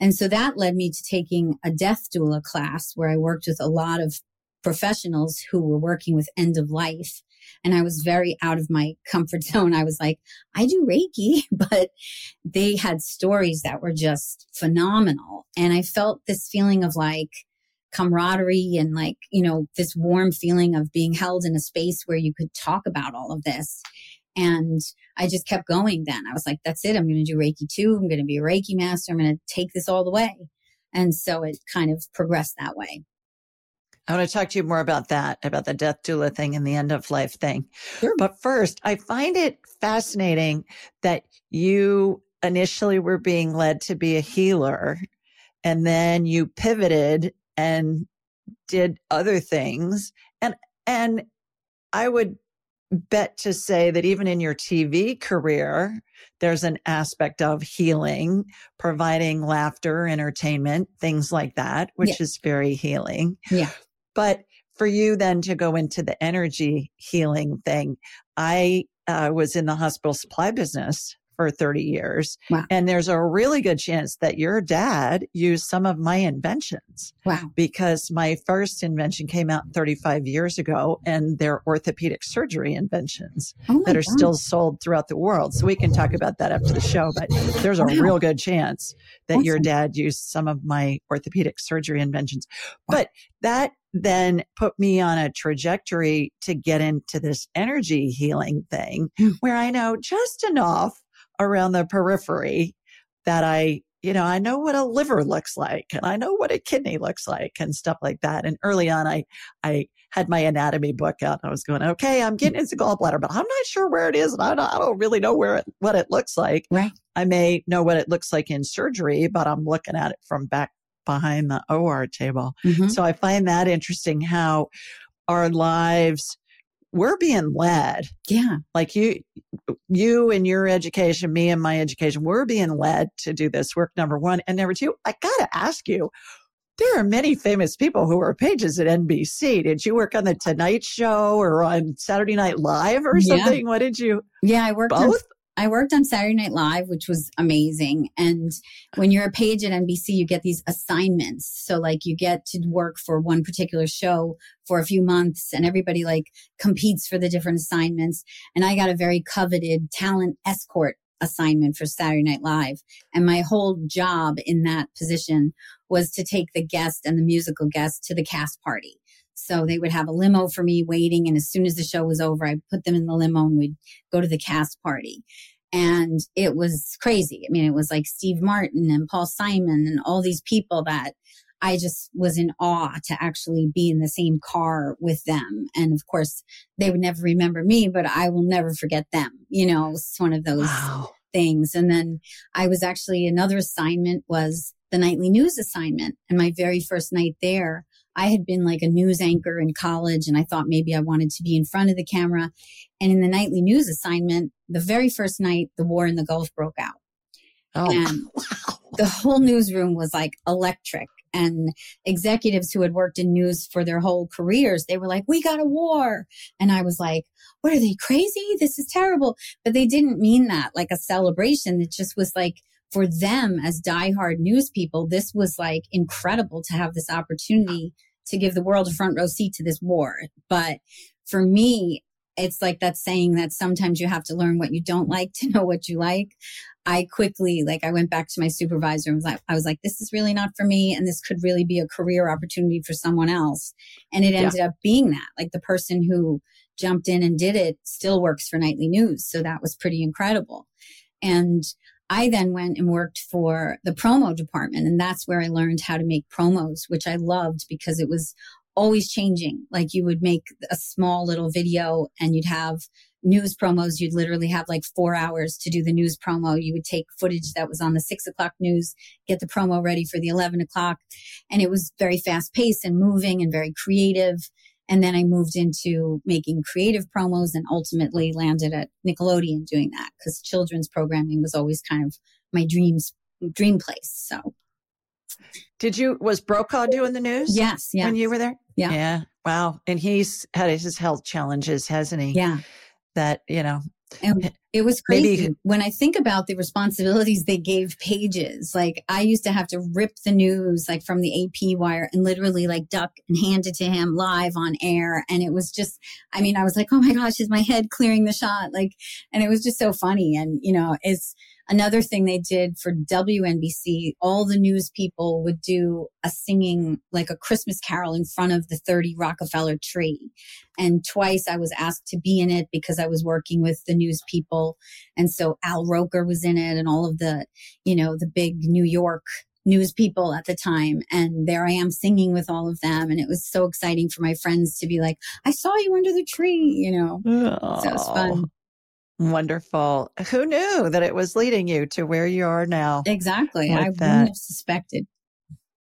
And so that led me to taking a death doula class where I worked with a lot of professionals who were working with end of life. And I was very out of my comfort zone. I was like, I do Reiki, but they had stories that were just phenomenal. And I felt this feeling of like, camaraderie and like, you know, this warm feeling of being held in a space where you could talk about all of this. And I just kept going then. I was like, that's it. I'm going to do Reiki too. I'm going to be a Reiki master. I'm going to take this all the way. And so it kind of progressed that way. I want to talk to you more about that, about the death doula thing and the end of life thing. Sure. But first, I find it fascinating that you initially were being led to be a healer and then you pivoted and did other things. And, and I would bet to say that even in your TV career, there's an aspect of healing, providing laughter, entertainment, things like that, which yeah. is very healing. Yeah. But for you then to go into the energy healing thing, I uh, was in the hospital supply business for 30 years. Wow. And there's a really good chance that your dad used some of my inventions. Wow. Because my first invention came out 35 years ago and they're orthopedic surgery inventions oh that are God. still sold throughout the world. So we can talk about that after the show, but there's a wow. real good chance that awesome. your dad used some of my orthopedic surgery inventions. Wow. But that then put me on a trajectory to get into this energy healing thing mm. where I know just enough around the periphery that I, you know, I know what a liver looks like and I know what a kidney looks like and stuff like that. And early on, I, I had my anatomy book out. and I was going, okay, I'm getting into gallbladder, but I'm not sure where it is. And I don't, I don't really know where it, what it looks like. Right. I may know what it looks like in surgery, but I'm looking at it from back behind the OR table. Mm-hmm. So I find that interesting how our lives we're being led. Yeah. Like you you and your education, me and my education, we're being led to do this work number 1 and number 2. I got to ask you there are many famous people who are pages at NBC. Did you work on the Tonight Show or on Saturday Night Live or something? Yeah. What did you? Yeah, I worked both. I worked on Saturday Night Live, which was amazing. And when you're a page at NBC, you get these assignments. So like you get to work for one particular show for a few months and everybody like competes for the different assignments. And I got a very coveted talent escort assignment for Saturday Night Live. And my whole job in that position was to take the guest and the musical guest to the cast party. So they would have a limo for me waiting. And as soon as the show was over, I'd put them in the limo and we'd go to the cast party. And it was crazy. I mean, it was like Steve Martin and Paul Simon and all these people that I just was in awe to actually be in the same car with them. And of course, they would never remember me, but I will never forget them. You know, it's one of those wow. things. And then I was actually another assignment was the nightly news assignment. And my very first night there, I had been like a news anchor in college and I thought maybe I wanted to be in front of the camera. And in the nightly news assignment, the very first night, the war in the Gulf broke out. Oh, and wow. the whole newsroom was like electric. And executives who had worked in news for their whole careers, they were like, we got a war. And I was like, what are they crazy? This is terrible. But they didn't mean that like a celebration. It just was like, for them as diehard news people, this was like incredible to have this opportunity to give the world a front row seat to this war. But for me, it's like that saying that sometimes you have to learn what you don't like to know what you like. I quickly, like, I went back to my supervisor and was like, I was like, this is really not for me. And this could really be a career opportunity for someone else. And it ended yeah. up being that. Like, the person who jumped in and did it still works for Nightly News. So that was pretty incredible. And I then went and worked for the promo department. And that's where I learned how to make promos, which I loved because it was always changing. Like you would make a small little video and you'd have news promos. You'd literally have like four hours to do the news promo. You would take footage that was on the six o'clock news, get the promo ready for the 11 o'clock. And it was very fast paced and moving and very creative. And then I moved into making creative promos and ultimately landed at Nickelodeon doing that because children's programming was always kind of my dreams, dream place. So. Did you, was Brokaw doing the news? Yes. Yeah. When you were there? Yeah. Yeah. Wow. And he's had his health challenges, hasn't he? Yeah. That, you know, and it was crazy Maybe. when I think about the responsibilities they gave pages. Like I used to have to rip the news like from the AP wire and literally like duck and hand it to him live on air. And it was just, I mean, I was like, oh my gosh, is my head clearing the shot? Like, and it was just so funny. And you know, it's Another thing they did for WNBC, all the news people would do a singing like a Christmas carol in front of the 30 Rockefeller tree. And twice I was asked to be in it because I was working with the news people. And so Al Roker was in it and all of the, you know, the big New York news people at the time. And there I am singing with all of them. And it was so exciting for my friends to be like, I saw you under the tree, you know. Oh. So it was fun. Wonderful. Who knew that it was leading you to where you are now? Exactly. I wouldn't have suspected.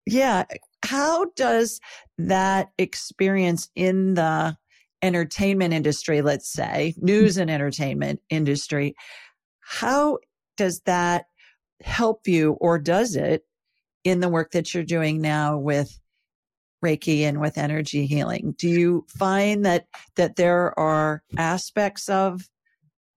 Yeah. How does that experience in the entertainment industry, let's say, news and entertainment industry, how does that help you or does it in the work that you're doing now with Reiki and with energy healing? Do you find that that there are aspects of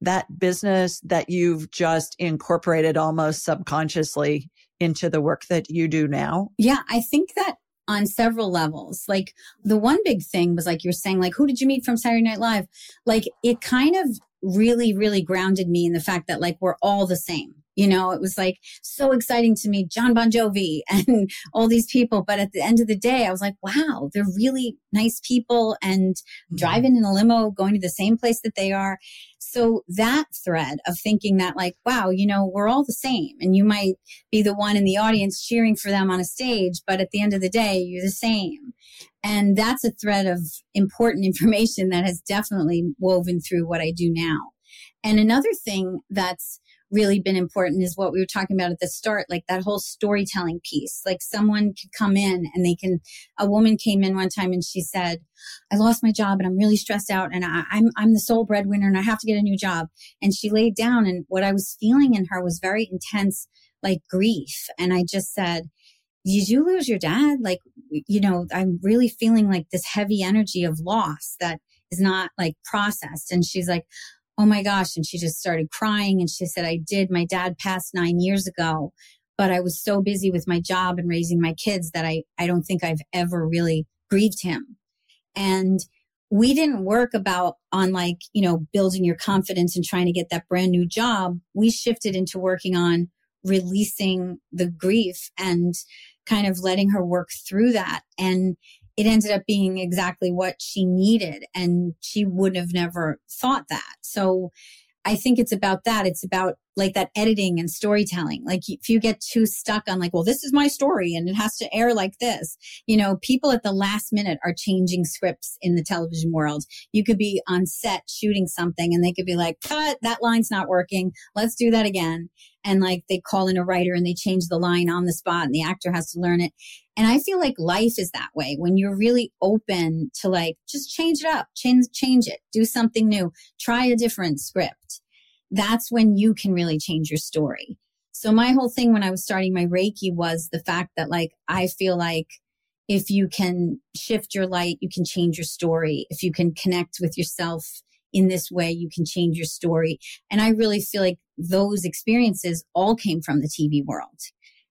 that business that you've just incorporated almost subconsciously into the work that you do now? Yeah, I think that on several levels. Like the one big thing was like you're saying, like, who did you meet from Saturday Night Live? Like it kind of really, really grounded me in the fact that like we're all the same. You know, it was like so exciting to meet Jon Bon Jovi and all these people. But at the end of the day, I was like, wow, they're really nice people and mm-hmm. driving in a limo, going to the same place that they are. So that thread of thinking that like, wow, you know, we're all the same and you might be the one in the audience cheering for them on a stage, but at the end of the day, you're the same. And that's a thread of important information that has definitely woven through what I do now. And another thing that's really been important is what we were talking about at the start, like that whole storytelling piece. Like someone could come in and they can, a woman came in one time and she said, I lost my job and I'm really stressed out and I, I'm, I'm the sole breadwinner and I have to get a new job. And she laid down and what I was feeling in her was very intense, like grief. And I just said, did you lose your dad? Like, you know, I'm really feeling like this heavy energy of loss that is not like processed. And she's like, oh my gosh. And she just started crying. And she said, I did. My dad passed nine years ago, but I was so busy with my job and raising my kids that I, I don't think I've ever really grieved him. And we didn't work about on like, you know, building your confidence and trying to get that brand new job. We shifted into working on releasing the grief and kind of letting her work through that. And it ended up being exactly what she needed. And she would have never thought that. So I think it's about that. It's about like that editing and storytelling. Like if you get too stuck on like, well, this is my story and it has to air like this, you know, people at the last minute are changing scripts in the television world. You could be on set shooting something and they could be like, cut, that line's not working. Let's do that again. And like they call in a writer and they change the line on the spot and the actor has to learn it. And I feel like life is that way when you're really open to like, just change it up, change, change it, do something new, try a different script. That's when you can really change your story. So my whole thing when I was starting my Reiki was the fact that like, I feel like if you can shift your light, you can change your story. If you can connect with yourself in this way, you can change your story. And I really feel like those experiences all came from the TV world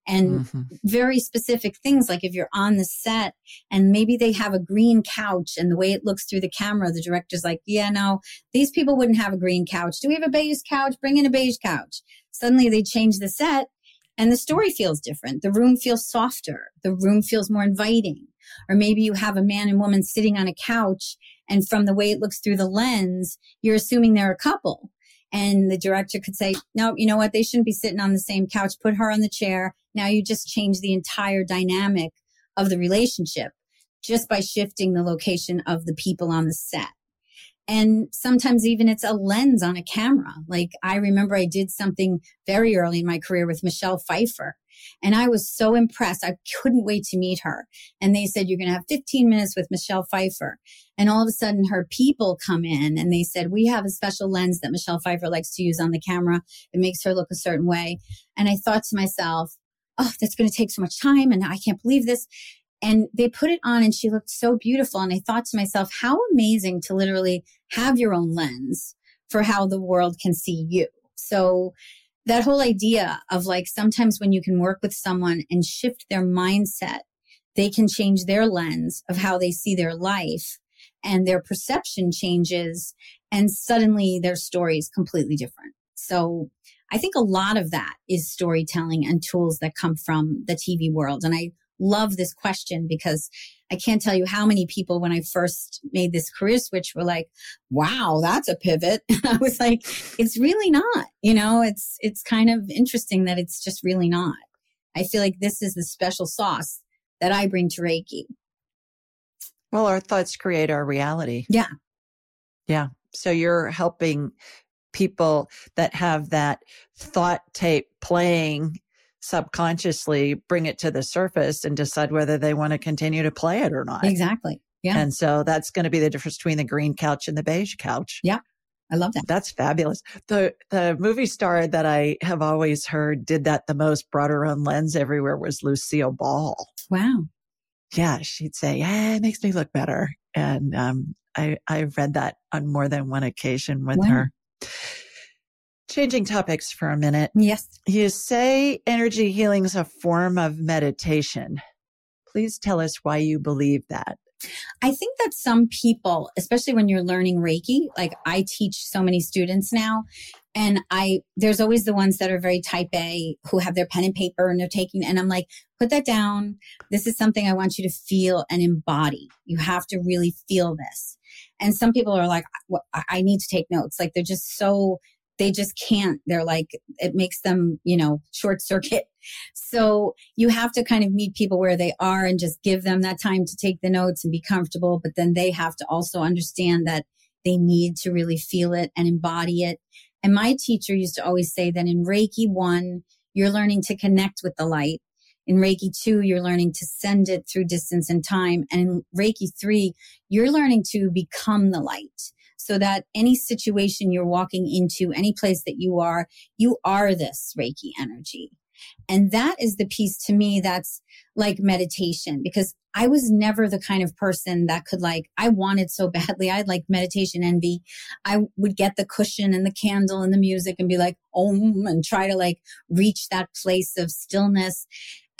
and mm-hmm. very specific things like if you're on the set and maybe they have a green couch and the way it looks through the camera the director's like yeah no these people wouldn't have a green couch do we have a beige couch bring in a beige couch suddenly they change the set and the story feels different the room feels softer the room feels more inviting or maybe you have a man and woman sitting on a couch and from the way it looks through the lens you're assuming they're a couple and the director could say, no, you know what? They shouldn't be sitting on the same couch. Put her on the chair. Now you just change the entire dynamic of the relationship just by shifting the location of the people on the set. And sometimes even it's a lens on a camera. Like I remember I did something very early in my career with Michelle Pfeiffer and I was so impressed. I couldn't wait to meet her. And they said, you're going to have 15 minutes with Michelle Pfeiffer. And all of a sudden her people come in and they said, we have a special lens that Michelle Pfeiffer likes to use on the camera. It makes her look a certain way. And I thought to myself, oh, that's going to take so much time. And I can't believe this. And they put it on and she looked so beautiful. And I thought to myself, how amazing to literally have your own lens for how the world can see you. So that whole idea of like sometimes when you can work with someone and shift their mindset, they can change their lens of how they see their life and their perception changes and suddenly their story is completely different. So I think a lot of that is storytelling and tools that come from the TV world. And I love this question because I can't tell you how many people when I first made this career switch were like, wow, that's a pivot. And I was like, it's really not, you know, it's, it's kind of interesting that it's just really not. I feel like this is the special sauce that I bring to Reiki. Well, our thoughts create our reality. Yeah. Yeah. So you're helping people that have that thought tape playing subconsciously bring it to the surface and decide whether they want to continue to play it or not. Exactly. Yeah. And so that's going to be the difference between the green couch and the beige couch. Yeah. I love that. That's fabulous. The the movie star that I have always heard did that the most, brought her own lens everywhere was Lucille Ball. Wow. Yeah, she'd say, "Yeah, it makes me look better," and um, I I read that on more than one occasion with wow. her. Changing topics for a minute. Yes. You say energy healing is a form of meditation. Please tell us why you believe that. I think that some people, especially when you're learning Reiki, like I teach so many students now, and I, there's always the ones that are very type A who have their pen and paper and they're taking, and I'm like, put that down. This is something I want you to feel and embody. You have to really feel this. And some people are like, well, I need to take notes. Like they're just so, they just can't. They're like, it makes them, you know, short circuit. So you have to kind of meet people where they are and just give them that time to take the notes and be comfortable. But then they have to also understand that they need to really feel it and embody it and my teacher used to always say that in Reiki one, you're learning to connect with the light. In Reiki two, you're learning to send it through distance and time. And in Reiki three, you're learning to become the light so that any situation you're walking into, any place that you are, you are this Reiki energy. And that is the piece to me that's like meditation because I was never the kind of person that could like, I wanted so badly. I'd like meditation envy. I would get the cushion and the candle and the music and be like, om, and try to like reach that place of stillness.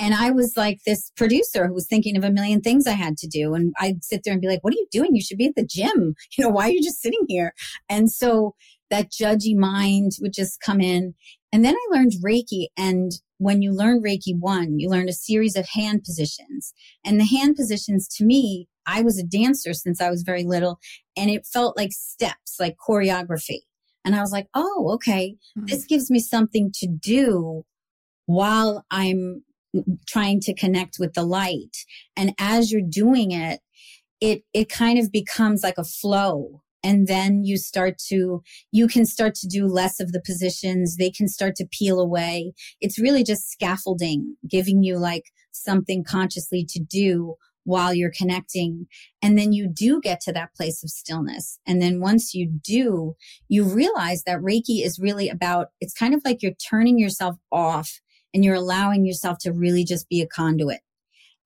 And I was like this producer who was thinking of a million things I had to do. And I'd sit there and be like, what are you doing? You should be at the gym. You know, why are you just sitting here? And so that judgy mind would just come in. And then I learned Reiki and when you learn Reiki one, you learn a series of hand positions. And the hand positions to me, I was a dancer since I was very little and it felt like steps, like choreography. And I was like, oh, okay, mm-hmm. this gives me something to do while I'm trying to connect with the light. And as you're doing it, it, it kind of becomes like a flow. And then you start to you can start to do less of the positions. They can start to peel away. It's really just scaffolding giving you like something consciously to do while you're connecting. And then you do get to that place of stillness. And then once you do you realize that reiki is really about it's kind of like you're turning yourself off and you're allowing yourself to really just be a conduit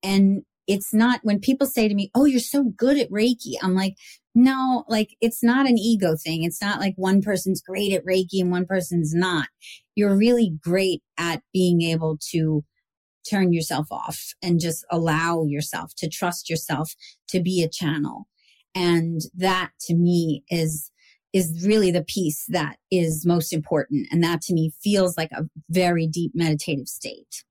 and it's not when people say to me, Oh, you're so good at Reiki. I'm like, no, like it's not an ego thing. It's not like one person's great at Reiki and one person's not. You're really great at being able to turn yourself off and just allow yourself to trust yourself to be a channel. And that to me is, is really the piece that is most important. And that to me feels like a very deep meditative state.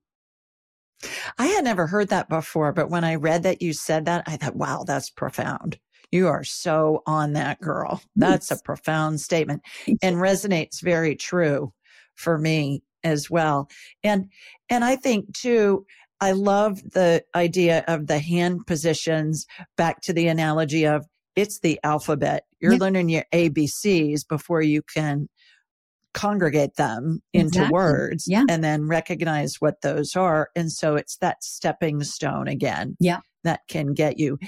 I had never heard that before, but when I read that you said that, I thought, wow, that's profound. You are so on that girl. That's a profound statement and resonates very true for me as well. And, and I think too, I love the idea of the hand positions back to the analogy of it's the alphabet. You're yeah. learning your ABCs before you can congregate them into exactly. words yeah. and then recognize what those are. And so it's that stepping stone again. Yeah. That can get you.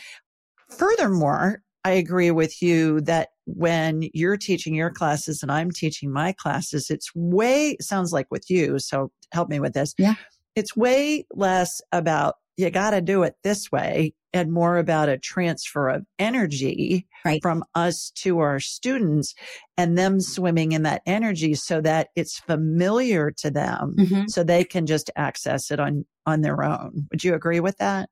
Furthermore, I agree with you that when you're teaching your classes and I'm teaching my classes, it's way, sounds like with you. So help me with this. Yeah. It's way less about you got to do it this way and more about a transfer of energy right. from us to our students and them swimming in that energy so that it's familiar to them mm-hmm. so they can just access it on on their own. Would you agree with that?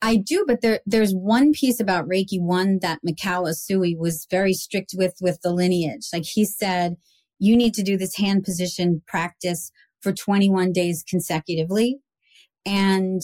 I do, but there there's one piece about Reiki one that Mikao Usui was very strict with with the lineage. Like he said, you need to do this hand position practice for 21 days consecutively. And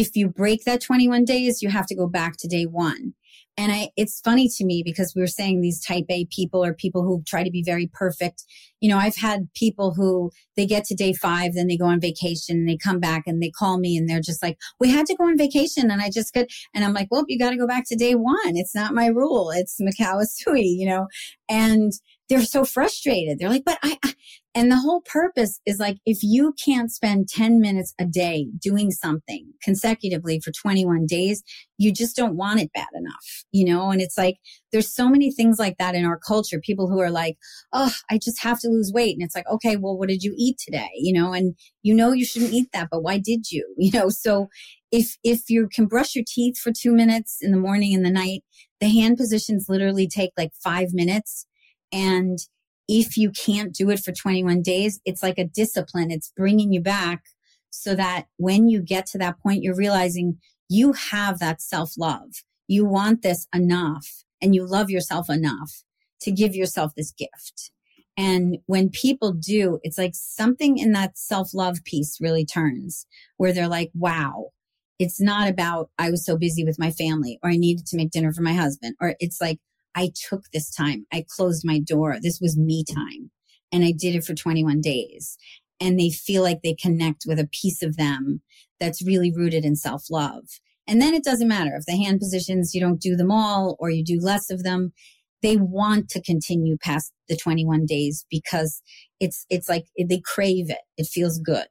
if you break that 21 days, you have to go back to day one. And I, it's funny to me because we were saying these type A people are people who try to be very perfect. You know, I've had people who they get to day five, then they go on vacation and they come back and they call me and they're just like, we had to go on vacation and I just could, and I'm like, well, you got to go back to day one. It's not my rule. It's Mikao Usui, you know, and they're so frustrated. They're like, but I, I, and the whole purpose is like, if you can't spend 10 minutes a day doing something consecutively for 21 days, you just don't want it bad enough, you know? And it's like, there's so many things like that in our culture. People who are like, oh, I just have to lose weight. And it's like, okay, well, what did you eat today? You know, and you know you shouldn't eat that, but why did you? You know, so if, if you can brush your teeth for two minutes in the morning and the night, the hand positions literally take like five minutes and if you can't do it for 21 days, it's like a discipline. It's bringing you back so that when you get to that point, you're realizing you have that self love. you want this enough and you love yourself enough to give yourself this gift. And when people do, it's like something in that self love piece really turns where they're like, wow, it's not about I was so busy with my family or I needed to make dinner for my husband. Or it's like, I took this time. I closed my door. This was me time. And I did it for 21 days. And they feel like they connect with a piece of them that's really rooted in self love. And then it doesn't matter if the hand positions, you don't do them all or you do less of them. They want to continue past the 21 days because it's, it's like they crave it. It feels good.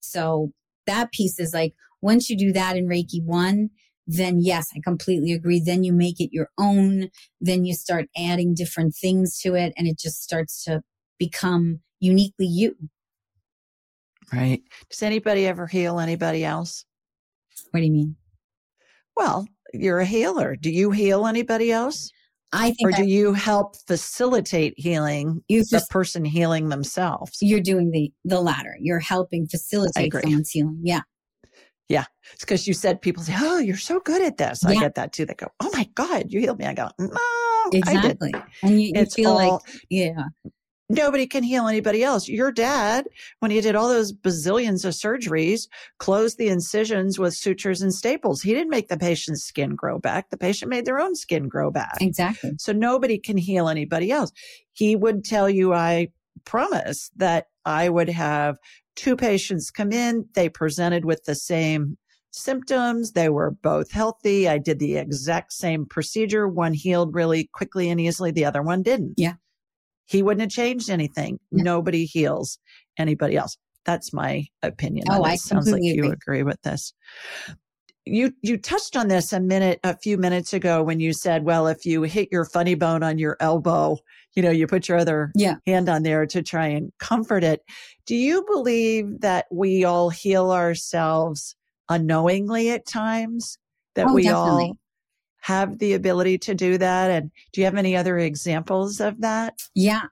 So that piece is like, once you do that in Reiki one, then yes, I completely agree. Then you make it your own. Then you start adding different things to it and it just starts to become uniquely you. Right. Does anybody ever heal anybody else? What do you mean? Well, you're a healer. Do you heal anybody else? I think or do you help facilitate healing you the person healing themselves? You're doing the the latter. You're helping facilitate someone's healing. Yeah. Yeah. It's because you said people say, Oh, you're so good at this. Yeah. I get that too. They go, Oh my God, you healed me. I go, No. Exactly. And you, you feel all, like, yeah. Nobody can heal anybody else. Your dad, when he did all those bazillions of surgeries, closed the incisions with sutures and staples. He didn't make the patient's skin grow back. The patient made their own skin grow back. Exactly. So nobody can heal anybody else. He would tell you, I promise that I would have two patients come in. They presented with the same symptoms. They were both healthy. I did the exact same procedure. One healed really quickly and easily. The other one didn't. Yeah. He wouldn't have changed anything. Nobody heals anybody else. That's my opinion. Oh, I sounds like agree. you agree with this. You you touched on this a minute a few minutes ago when you said, well, if you hit your funny bone on your elbow, you know, you put your other yeah. hand on there to try and comfort it. Do you believe that we all heal ourselves unknowingly at times? That oh, we definitely. all have the ability to do that? And do you have any other examples of that? Yeah,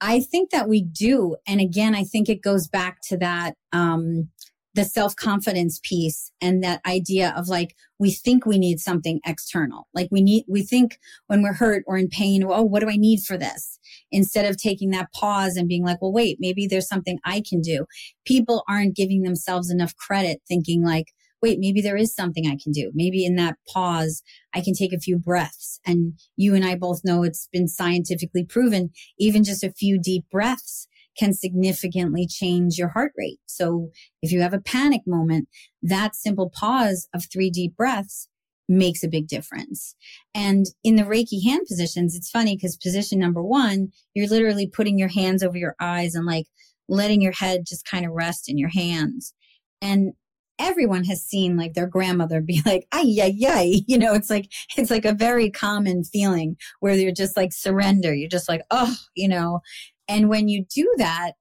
I think that we do. And again, I think it goes back to that, um, the self confidence piece and that idea of like, we think we need something external. Like we need, we think when we're hurt or in pain, oh, what do I need for this? Instead of taking that pause and being like, well, wait, maybe there's something I can do. People aren't giving themselves enough credit thinking like, wait, maybe there is something I can do. Maybe in that pause, I can take a few breaths. And you and I both know it's been scientifically proven, even just a few deep breaths can significantly change your heart rate. So if you have a panic moment, that simple pause of three deep breaths makes a big difference. And in the Reiki hand positions, it's funny because position number one, you're literally putting your hands over your eyes and like letting your head just kind of rest in your hands. And everyone has seen like their grandmother be like, ay, ay, ay. You know, it's like, it's like a very common feeling where you're just like surrender. You're just like, oh, you know, and when you do that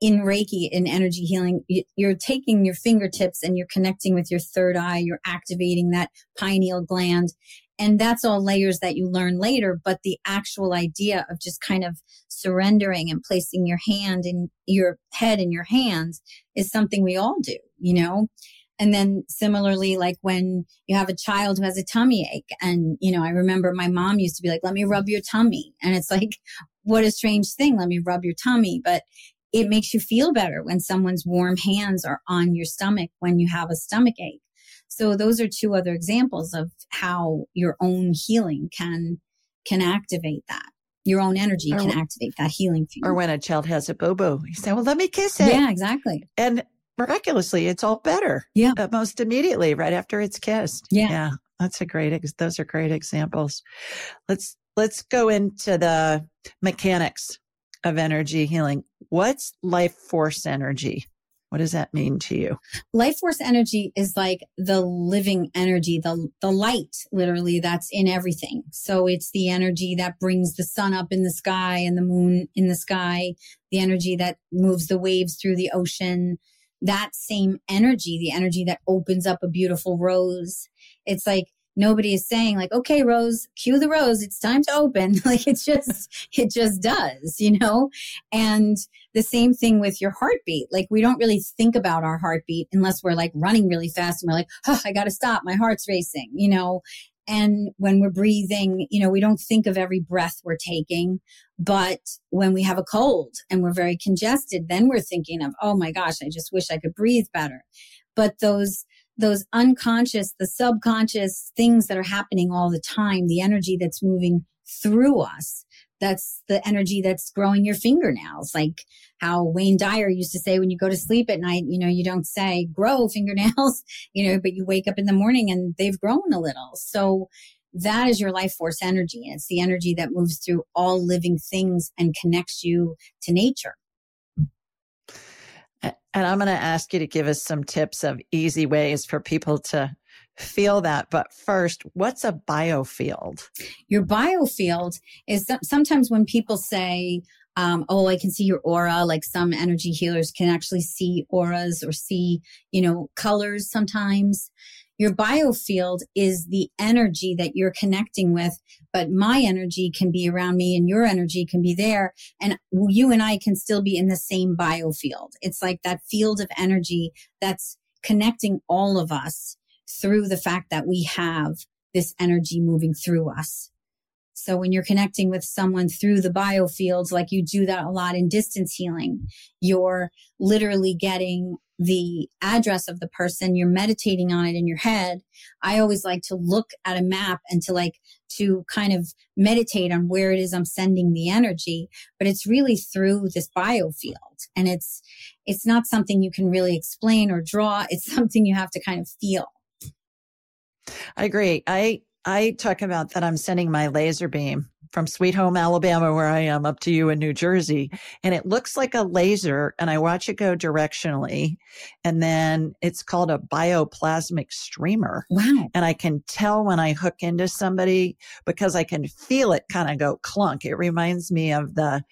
in Reiki, in energy healing, you're taking your fingertips and you're connecting with your third eye. You're activating that pineal gland. And that's all layers that you learn later. But the actual idea of just kind of surrendering and placing your hand in your head in your hands is something we all do, you know? And then similarly, like when you have a child who has a tummy ache and, you know, I remember my mom used to be like, let me rub your tummy. And it's like, what a strange thing. Let me rub your tummy. But it makes you feel better when someone's warm hands are on your stomach when you have a stomach ache. So those are two other examples of how your own healing can, can activate that. Your own energy can activate that healing. Or when a child has a boo-boo, you say, well, let me kiss it. Yeah, exactly. And miraculously, it's all better. Yeah. Uh, most immediately, right after it's kissed. Yeah. Yeah. That's a great, those are great examples. Let's, let's go into the mechanics of energy healing. What's life force energy? What does that mean to you? Life force energy is like the living energy, the, the light literally that's in everything. So it's the energy that brings the sun up in the sky and the moon in the sky, the energy that moves the waves through the ocean, that same energy, the energy that opens up a beautiful rose. It's like nobody is saying like, okay, Rose, cue the rose. It's time to open. like it's just, it just does, you know? And the same thing with your heartbeat. Like we don't really think about our heartbeat unless we're like running really fast and we're like, oh, I got to stop. My heart's racing, you know? And when we're breathing, you know, we don't think of every breath we're taking. But when we have a cold and we're very congested, then we're thinking of, oh my gosh, I just wish I could breathe better. But those, those unconscious, the subconscious things that are happening all the time, the energy that's moving through us, that's the energy that's growing your fingernails. Like how Wayne Dyer used to say, when you go to sleep at night, you know, you don't say grow fingernails, you know, but you wake up in the morning and they've grown a little. So that is your life force energy. It's the energy that moves through all living things and connects you to nature. And I'm going to ask you to give us some tips of easy ways for people to feel that. But first, what's a biofield? Your biofield is sometimes when people say, um, oh, I can see your aura. Like some energy healers can actually see auras or see, you know, colors sometimes. Your biofield is the energy that you're connecting with, but my energy can be around me and your energy can be there. And you and I can still be in the same biofield. It's like that field of energy that's connecting all of us through the fact that we have this energy moving through us. So when you're connecting with someone through the biofields, like you do that a lot in distance healing, you're literally getting the address of the person, you're meditating on it in your head. I always like to look at a map and to like to kind of meditate on where it is I'm sending the energy, but it's really through this biofield. And it's it's not something you can really explain or draw. It's something you have to kind of feel. I agree. I I talk about that I'm sending my laser beam from Sweet Home, Alabama, where I am, up to you in New Jersey. And it looks like a laser, and I watch it go directionally. And then it's called a bioplasmic streamer. Wow. And I can tell when I hook into somebody because I can feel it kind of go clunk. It reminds me of the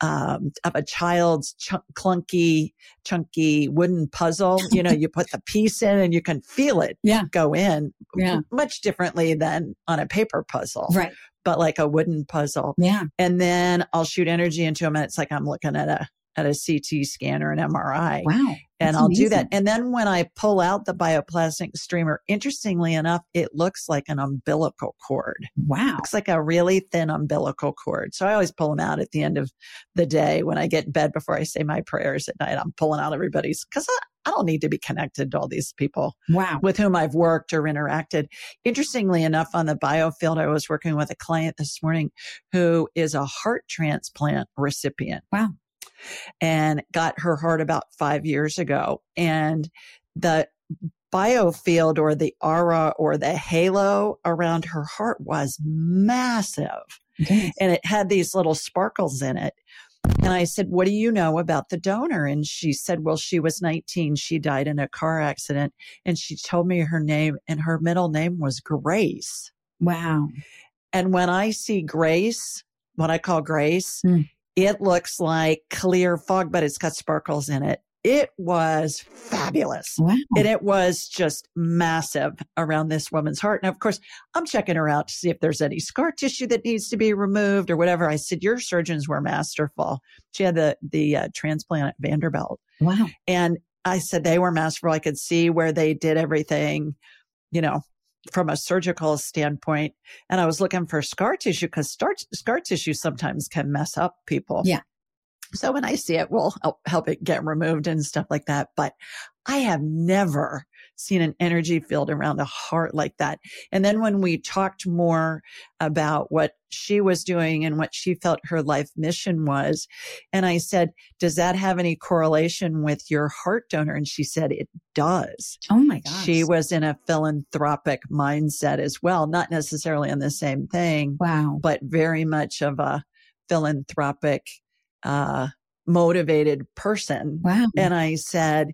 um, of a child's ch- clunky, chunky wooden puzzle. You know, you put the piece in and you can feel it yeah. go in yeah. much differently than on a paper puzzle. Right. But like a wooden puzzle. Yeah. And then I'll shoot energy into them and it's like I'm looking at a at a CT scan or an MRI. Wow and I'll amazing. do that. And then when I pull out the bioplasmic streamer, interestingly enough, it looks like an umbilical cord. Wow. Looks like a really thin umbilical cord. So I always pull them out at the end of the day when I get in bed before I say my prayers at night. I'm pulling out everybody's because I, don't need to be connected to all these people wow. with whom I've worked or interacted. Interestingly enough, on the biofield, I was working with a client this morning who is a heart transplant recipient. Wow and got her heart about five years ago. And the biofield or the aura or the halo around her heart was massive. And it had these little sparkles in it. And I said, What do you know about the donor? And she said, Well, she was 19. She died in a car accident. And she told me her name, and her middle name was Grace. Wow. And when I see Grace, what I call Grace, mm. It looks like clear fog, but it's got sparkles in it. It was fabulous. Wow. And it was just massive around this woman's heart. And of course, I'm checking her out to see if there's any scar tissue that needs to be removed or whatever. I said, Your surgeons were masterful. She had the, the uh, transplant at Vanderbilt. Wow. And I said, They were masterful. I could see where they did everything, you know, from a surgical standpoint. And I was looking for scar tissue because scar, scar tissue sometimes can mess up people. Yeah. So when I see it, we'll help, help it get removed and stuff like that. But I have never seen an energy field around a heart like that. And then when we talked more about what she was doing and what she felt her life mission was, and I said, Does that have any correlation with your heart donor? And she said, It does. Oh my gosh. She was in a philanthropic mindset as well, not necessarily on the same thing. Wow. But very much of a philanthropic, uh, motivated person. Wow. And I said,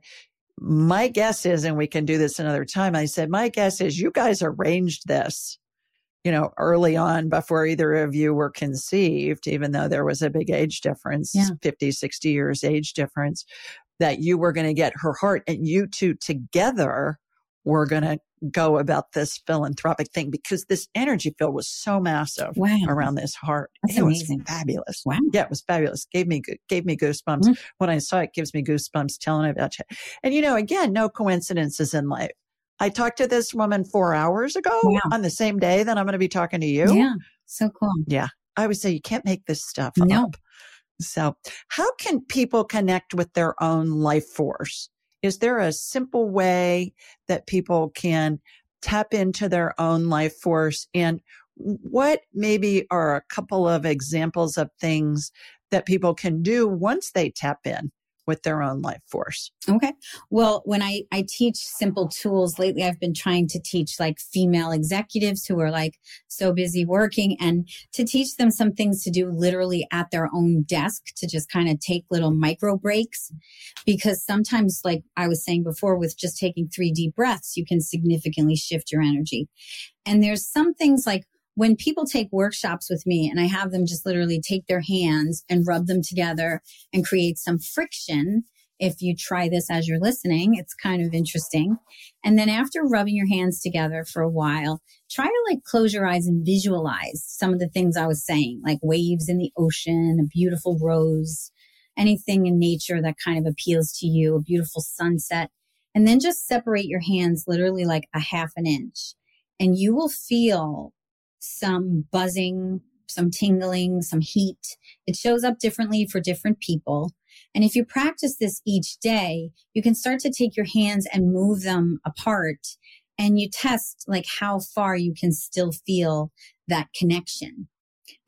my guess is, and we can do this another time. I said, my guess is you guys arranged this, you know, early on before either of you were conceived, even though there was a big age difference, yeah. 50, 60 years age difference, that you were going to get her heart and you two together were going to go about this philanthropic thing because this energy field was so massive wow. around this heart. That's it amazing. was fabulous. Wow. Yeah, it was fabulous. Gave me gave me goosebumps Mm. when I saw it. Gives me goosebumps telling about you. And you know, again, no coincidences in life. I talked to this woman four hours ago Yeah. on the same day that I'm going to be talking to you. Yeah. So cool. Yeah. I would say you can't make this stuff No. up. So, how can people connect with their own life force? Is there a simple way that people can tap into their own life force? And what maybe are a couple of examples of things that people can do once they tap in with their own life force? Okay. Well, when I, I teach simple tools lately, I've been trying to teach like female executives who are like so busy working and to teach them some things to do literally at their own desk to just kind of take little micro breaks. Because sometimes, like I was saying before, with just taking three deep breaths, you can significantly shift your energy. And there's some things like when people take workshops with me and I have them just literally take their hands and rub them together and create some friction. If you try this as you're listening, it's kind of interesting. And then after rubbing your hands together for a while, try to like close your eyes and visualize some of the things I was saying, like waves in the ocean, a beautiful rose, anything in nature that kind of appeals to you, a beautiful sunset. And then just separate your hands literally like a half an inch and you will feel some buzzing, some tingling, some heat. It shows up differently for different people. And if you practice this each day, you can start to take your hands and move them apart and you test like how far you can still feel that connection.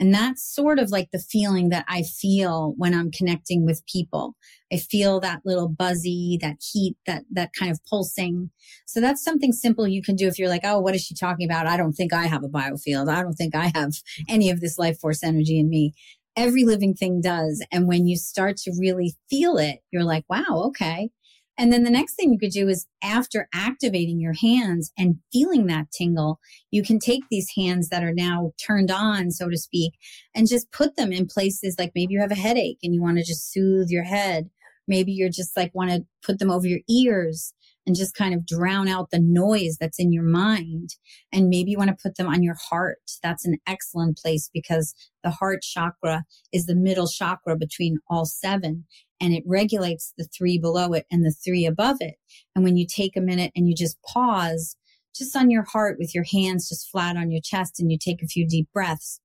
And that's sort of like the feeling that I feel when I'm connecting with people. I feel that little buzzy, that heat, that, that kind of pulsing. So that's something simple you can do if you're like, oh, what is she talking about? I don't think I have a biofield. I don't think I have any of this life force energy in me. Every living thing does. And when you start to really feel it, you're like, wow, okay. And then the next thing you could do is after activating your hands and feeling that tingle, you can take these hands that are now turned on, so to speak, and just put them in places like maybe you have a headache and you want to just soothe your head. Maybe you're just like want to put them over your ears and just kind of drown out the noise that's in your mind. And maybe you want to put them on your heart. That's an excellent place because the heart chakra is the middle chakra between all seven and it regulates the three below it and the three above it. And when you take a minute and you just pause just on your heart with your hands just flat on your chest and you take a few deep breaths,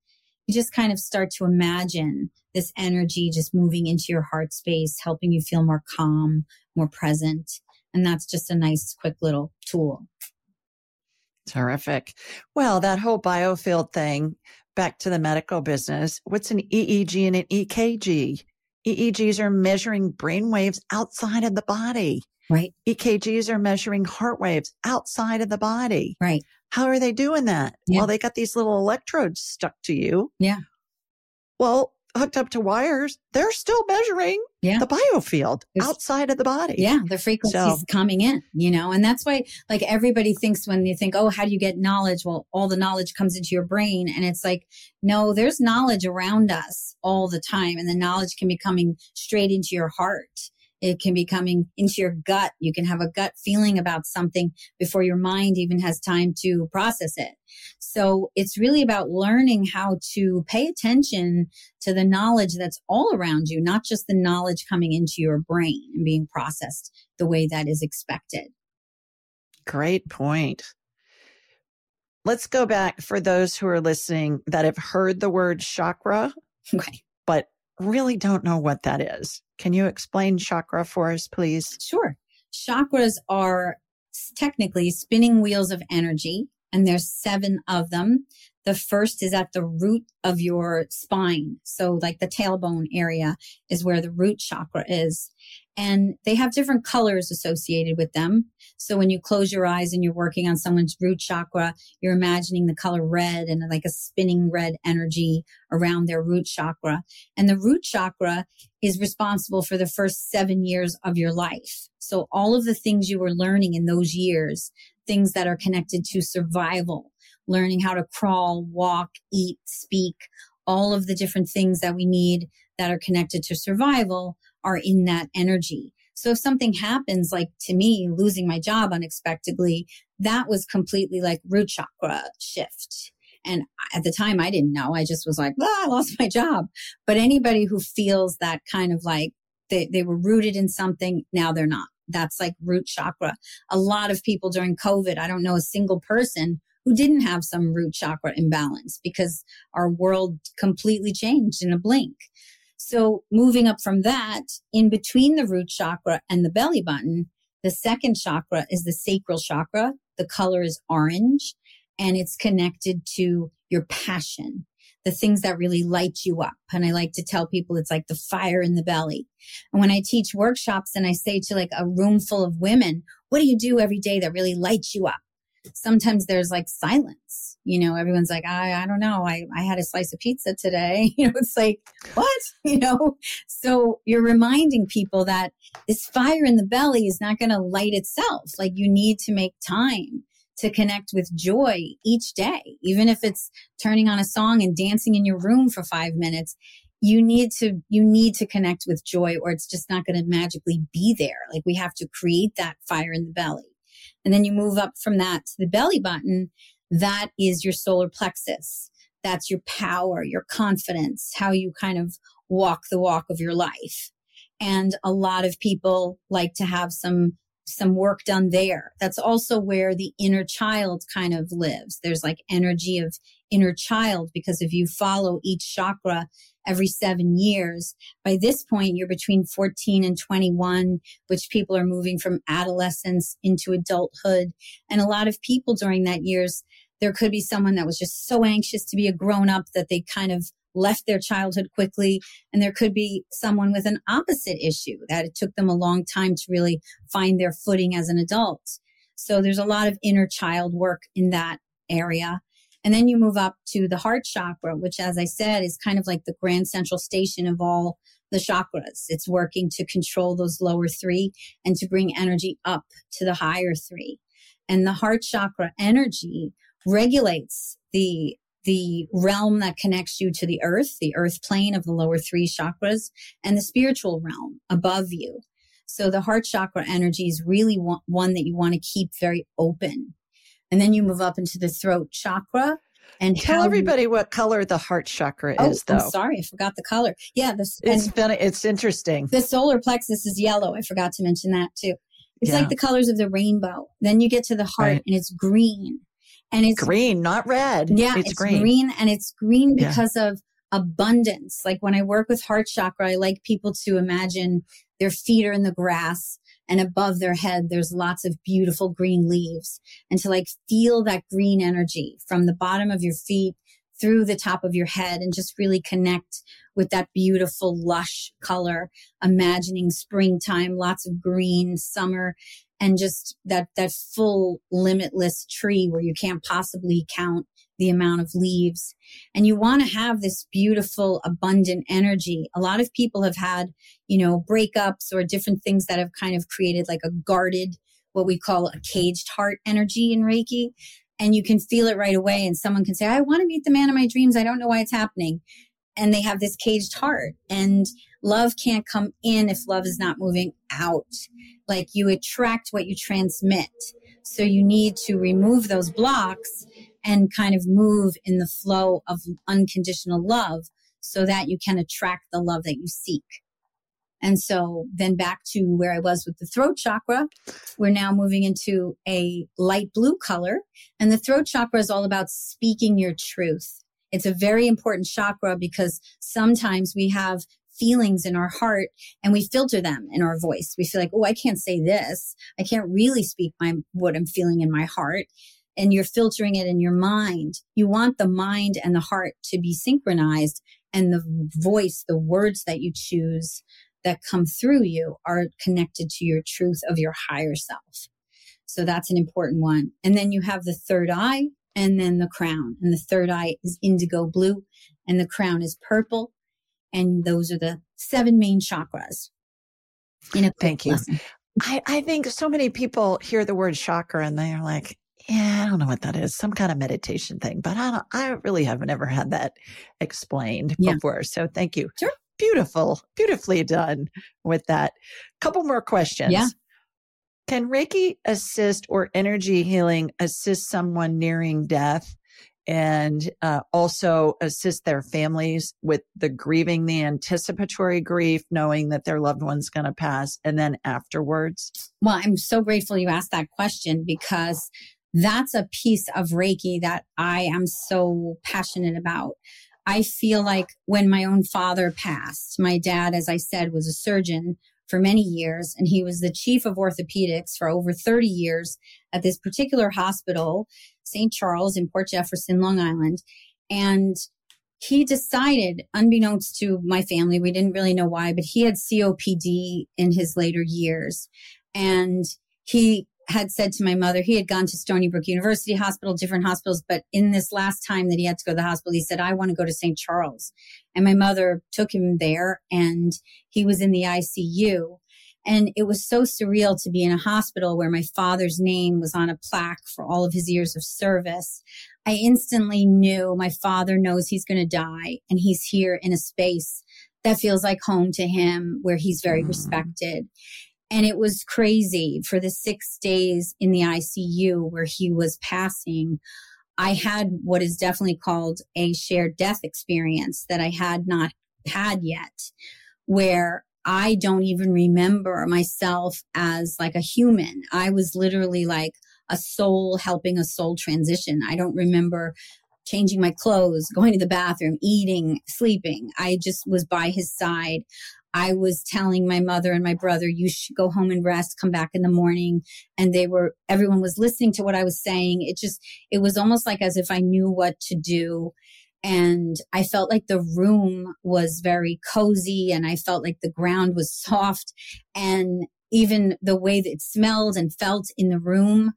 you just kind of start to imagine this energy just moving into your heart space, helping you feel more calm, more present. And that's just a nice, quick little tool. Terrific. Well, that whole biofield thing, back to the medical business, what's an EEG and an EKG? EEGs are measuring brain waves outside of the body. Right. EKGs are measuring heart waves outside of the body. Right. How are they doing that? Yeah. Well, they got these little electrodes stuck to you. Yeah. Well, hooked up to wires, they're still measuring Yeah. the biofield There's- outside of the body. Yeah, the frequencies So- coming in, you know, and that's why like everybody thinks when you think, oh, how do you get knowledge? Well, all the knowledge comes into your brain. And it's like, no, there's knowledge around us all the time. And the knowledge can be coming straight into your heart. It can be coming into your gut. You can have a gut feeling about something before your mind even has time to process it. So it's really about learning how to pay attention to the knowledge that's all around you, not just the knowledge coming into your brain and being processed the way that is expected. Great point. Let's go back for those who are listening that have heard the word chakra, Okay. but really don't know what that is. Can you explain chakra for us, please? Sure. Chakras are technically spinning wheels of energy, and there's seven of them. The first is at the root of your spine. So, like the tailbone area is where the root chakra is. And they have different colors associated with them. So, when you close your eyes and you're working on someone's root chakra, you're imagining the color red and like a spinning red energy around their root chakra. And the root chakra is responsible for the first seven years of your life. So all of the things you were learning in those years, things that are connected to survival, learning how to crawl, walk, eat, speak, all of the different things that we need that are connected to survival are in that energy. So if something happens, like to me, losing my job unexpectedly, that was completely like root chakra shift. And at the time, I didn't know. I just was like, ah, I lost my job. But anybody who feels that kind of like they, they were rooted in something, now they're not. That's like root chakra. A lot of people during COVID, I don't know a single person who didn't have some root chakra imbalance because our world completely changed in a blink. So moving up from that, in between the root chakra and the belly button, the second chakra is the sacral chakra. The color is orange and it's connected to your passion, the things that really light you up. And I like to tell people it's like the fire in the belly. And when I teach workshops and I say to like a room full of women, what do you do every day that really lights you up? Sometimes there's like silence. You know, everyone's like, I, I don't know. I, I had a slice of pizza today. You know, it's like, what? You know, so you're reminding people that this fire in the belly is not going to light itself. Like you need to make time to connect with joy each day, even if it's turning on a song and dancing in your room for five minutes. You need to, you need to connect with joy or it's just not going to magically be there. Like we have to create that fire in the belly. And then you move up from that to the belly button. That is your solar plexus. That's your power, your confidence, how you kind of walk the walk of your life. And a lot of people like to have some some work done there. That's also where the inner child kind of lives. There's like energy of inner child because if you follow each chakra every seven years, by this point, you're between 14 and 21, which people are moving from adolescence into adulthood. And a lot of people during that years, there could be someone that was just so anxious to be a grown up that they kind of left their childhood quickly. And there could be someone with an opposite issue that it took them a long time to really find their footing as an adult. So there's a lot of inner child work in that area. And then you move up to the heart chakra, which, as I said, is kind of like the grand central station of all the chakras. It's working to control those lower three and to bring energy up to the higher three. And the heart chakra energy regulates the the realm that connects you to the earth, the earth plane of the lower three chakras, and the spiritual realm above you. So the heart chakra energy is really one that you want to keep very open. And then you move up into the throat chakra. And tell everybody you, what color the heart chakra oh, is, though. I'm sorry, I forgot the color. Yeah, this it's been, it's interesting. The solar plexus is yellow. I forgot to mention that too. It's yeah. like the colors of the rainbow. Then you get to the heart right. and it's green and it's green, not red. Yeah, it's, it's green. green. and it's green because yeah. of abundance. Like when I work with heart chakra, I like people to imagine their feet are in the grass and above their head there's lots of beautiful green leaves. And to like feel that green energy from the bottom of your feet through the top of your head and just really connect with that beautiful lush color imagining springtime lots of green summer and just that that full limitless tree where you can't possibly count the amount of leaves. And you want to have this beautiful abundant energy. A lot of people have had you know breakups or different things that have kind of created like a guarded what we call a caged heart energy in reiki. And you can feel it right away and someone can say i want to meet the man of my dreams. I don't know why it's happening. And they have this caged heart. And love can't come in if love is not moving out. Like you attract what you transmit. So you need to remove those blocks and kind of move in the flow of unconditional love so that you can attract the love that you seek. And so then back to where I was with the throat chakra, we're now moving into a light blue color. And the throat chakra is all about speaking your truth. It's a very important chakra because sometimes we have feelings in our heart and we filter them in our voice. We feel like, oh, I can't say this. I can't really speak my what I'm feeling in my heart. And you're filtering it in your mind. You want the mind and the heart to be synchronized and the voice, the words that you choose that come through you are connected to your truth of your higher self. So that's an important one. And then you have the third eye and then the crown. And the third eye is indigo blue and the crown is purple. And those are the seven main chakras. Thank you. I, I think so many people hear the word chakra and they're like, yeah, I don't know what that is. Some kind of meditation thing, but I don't, I really haven't ever had that explained yeah. before. So thank you. Sure. Beautiful, beautifully done with that. Couple more questions. Yeah. Can Reiki assist or energy healing assist someone nearing death? and uh, also assist their families with the grieving, the anticipatory grief, knowing that their loved one's going to pass, and then afterwards? Well, I'm so grateful you asked that question because that's a piece of Reiki that I am so passionate about. I feel like when my own father passed, my dad, as I said, was a surgeon for many years, and he was the chief of orthopedics for over 30 years at this particular hospital, St. Charles in Port Jefferson, Long Island. And he decided, unbeknownst to my family, we didn't really know why, but he had COPD in his later years. And he had said to my mother, he had gone to Stony Brook University Hospital, different hospitals, but in this last time that he had to go to the hospital, he said, I want to go to St. Charles. And my mother took him there and he was in the ICU. And it was so surreal to be in a hospital where my father's name was on a plaque for all of his years of service. I instantly knew my father knows he's going to die and he's here in a space that feels like home to him where he's very mm-hmm. respected. And it was crazy for the six days in the ICU where he was passing. I had what is definitely called a shared death experience that I had not had yet, where I don't even remember myself as like a human. I was literally like a soul helping a soul transition. I don't remember changing my clothes, going to the bathroom, eating, sleeping. I just was by his side. I was telling my mother and my brother, you should go home and rest, come back in the morning. And they were, everyone was listening to what I was saying. It just, it was almost like as if I knew what to do. And I felt like the room was very cozy and I felt like the ground was soft. And even the way that it smelled and felt in the room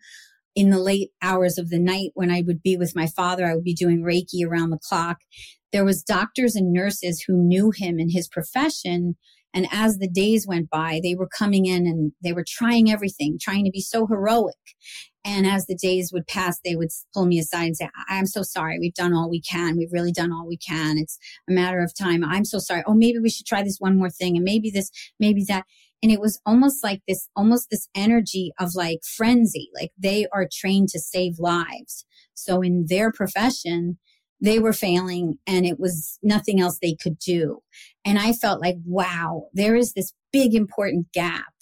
in the late hours of the night when I would be with my father, I would be doing Reiki around the clock. There was doctors and nurses who knew him in his profession. And as the days went by they were coming in and they were trying everything trying to be so heroic. And as the days would pass they would pull me aside and say i'm so sorry. We've done all we can. We've really done all we can. It's a matter of time. I'm so sorry. Oh maybe we should try this one more thing and maybe this maybe that and it was almost like this almost this energy of like frenzy like they are trained to save lives so in their profession they were failing and it was nothing else they could do. And I felt like, wow, there is this big important gap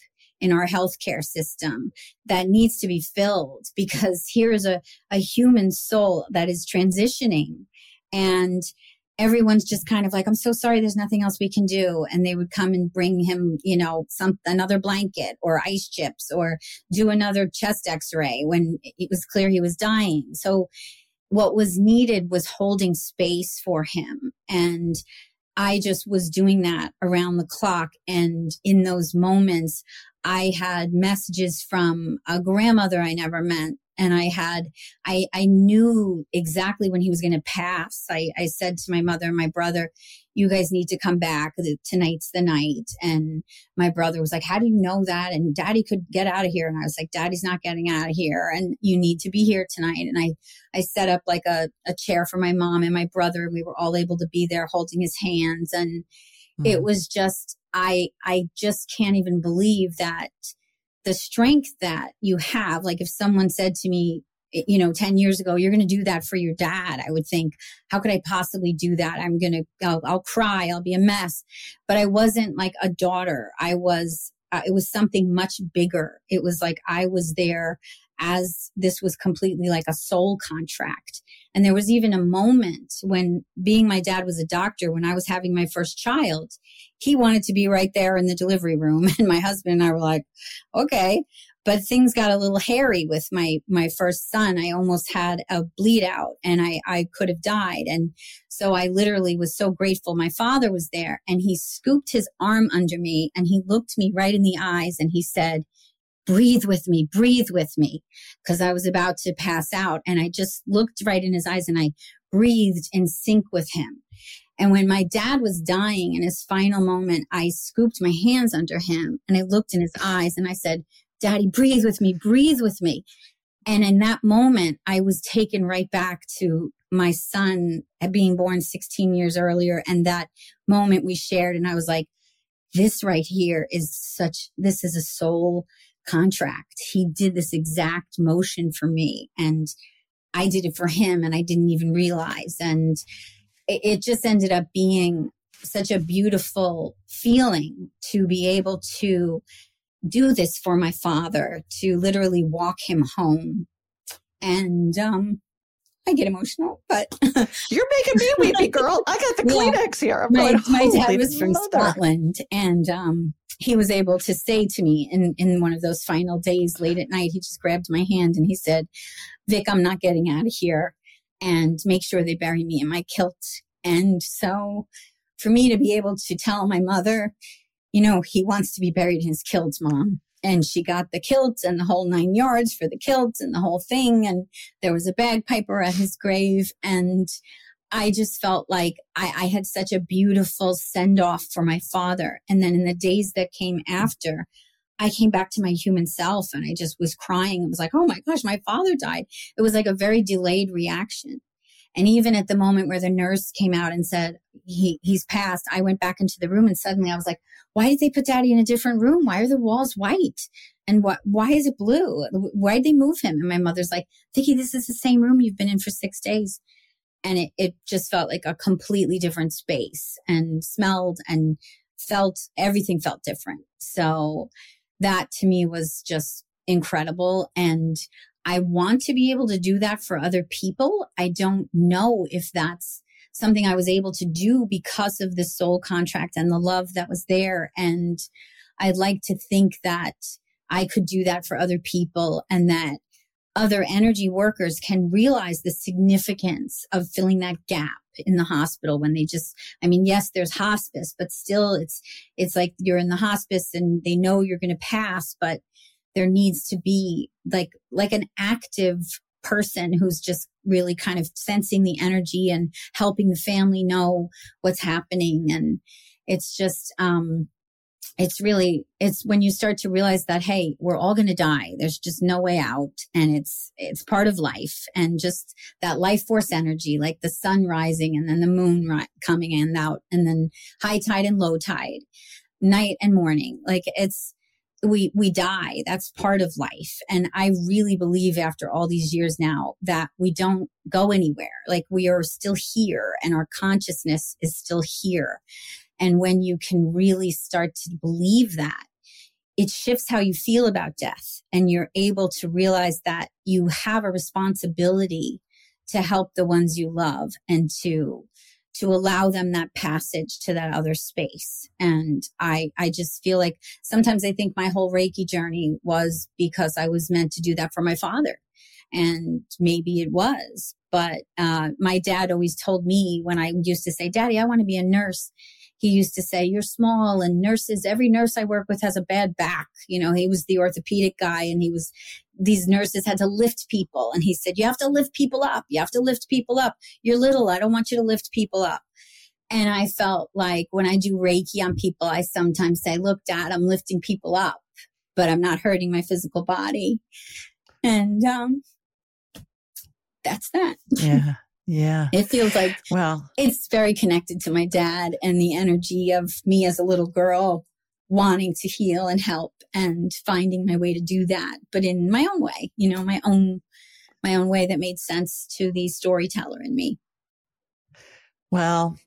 in our healthcare system that needs to be filled because here is a, a human soul that is transitioning and everyone's just kind of like, I'm so sorry, there's nothing else we can do. And they would come and bring him, you know, some, another blanket or ice chips or do another chest x-ray when it was clear he was dying. So what was needed was holding space for him. And I just was doing that around the clock. And in those moments, I had messages from a grandmother I never met and I had, I, I knew exactly when he was going to pass. I, I said to my mother and my brother, you guys need to come back. Tonight's the night. And my brother was like, how do you know that? And daddy could get out of here. And I was like, daddy's not getting out of here. And you need to be here tonight. And I, I set up like a, a chair for my mom and my brother. And we were all able to be there holding his hands. And mm-hmm. it was just, I, I just can't even believe that the strength that you have, like if someone said to me, you know, 10 years ago, you're going to do that for your dad. I would think, how could I possibly do that? I'm going to, I'll, cry. I'll be a mess. But I wasn't like a daughter. I was, uh, it was something much bigger. It was like I was there as this was completely like a soul contract. And there was even a moment when being my dad was a doctor, when I was having my first child, he wanted to be right there in the delivery room. And my husband and I were like, okay. But things got a little hairy with my, my first son. I almost had a bleed out and I, I could have died. And so I literally was so grateful. My father was there and he scooped his arm under me and he looked me right in the eyes and he said, breathe with me, breathe with me, because I was about to pass out. And I just looked right in his eyes and I breathed in sync with him. And when my dad was dying in his final moment, I scooped my hands under him and I looked in his eyes and I said, Daddy, breathe with me, breathe with me. And in that moment, I was taken right back to my son being born 16 years earlier. And that moment we shared. And I was like, this right here is such, this is a soul contract. He did this exact motion for me. And I did it for him and I didn't even realize. And it, it just ended up being such a beautiful feeling to be able to do this for my father, to literally walk him home. And um, I get emotional, but you're making me weepy, girl. I got the Kleenex here. I'm my, going, my dad was from mother. Scotland, and um, he was able to say to me in in one of those final days, late at night, he just grabbed my hand and he said, "Vic, I'm not getting out of here, and make sure they bury me in my kilt." And so, for me to be able to tell my mother, you know, he wants to be buried in his kilt, mom and she got the kilts and the whole nine yards for the kilts and the whole thing. And there was a bagpiper at his grave. And I just felt like I, I had such a beautiful send off for my father. And then in the days that came after, I came back to my human self and I just was crying. It was like, oh my gosh, my father died. It was like a very delayed reaction. And even at the moment where the nurse came out and said, he, he's passed, I went back into the room and suddenly I was like, why did they put daddy in a different room? Why are the walls white? And what, why is it blue? Why did they move him? And my mother's like, Vicky, this is the same room you've been in for six days. And it, it just felt like a completely different space and smelled and felt everything felt different. So that to me was just incredible. And I want to be able to do that for other people. I don't know if that's something I was able to do because of the soul contract and the love that was there. And I'd like to think that I could do that for other people and that other energy workers can realize the significance of filling that gap in the hospital when they just i mean yes there's hospice but still it's it's like you're in the hospice and they know you're going to pass but there needs to be like like an active person who's just really kind of sensing the energy and helping the family know what's happening. And it's just um it's really it's when you start to realize that hey we're all going to die. There's just no way out. And it's it's part of life. And just that life force energy like the sun rising and then the moon ri- coming in and out and then high tide and low tide night and morning. Like it's we we die. That's part of life. And i really believe after all these years now that we don't go anywhere. Like we are still here and our consciousness is still here. And when you can really start to believe that it shifts how you feel about death. And you're able to realize that you have a responsibility to help the ones you love and to to allow them that passage to that other space. And I, I just feel like sometimes I think my whole Reiki journey was because I was meant to do that for my father. And maybe it was, but, uh, my dad always told me when I used to say, daddy, I want to be a nurse he used to say, You're small, and nurses, every nurse I work with has a bad back. You know, he was the orthopedic guy, and he was, these nurses had to lift people. And he said, You have to lift people up. You have to lift people up. You're little. I don't want you to lift people up. And I felt like when I do Reiki on people, I sometimes say, Look, dad, I'm lifting people up, but I'm not hurting my physical body. And, um, that's that. Yeah. Yeah. It feels like, well, it's very connected to my dad and the energy of me as a little girl wanting to heal and help and finding my way to do that, but in my own way, you know, my own, my own way that made sense to the storyteller in me. Well,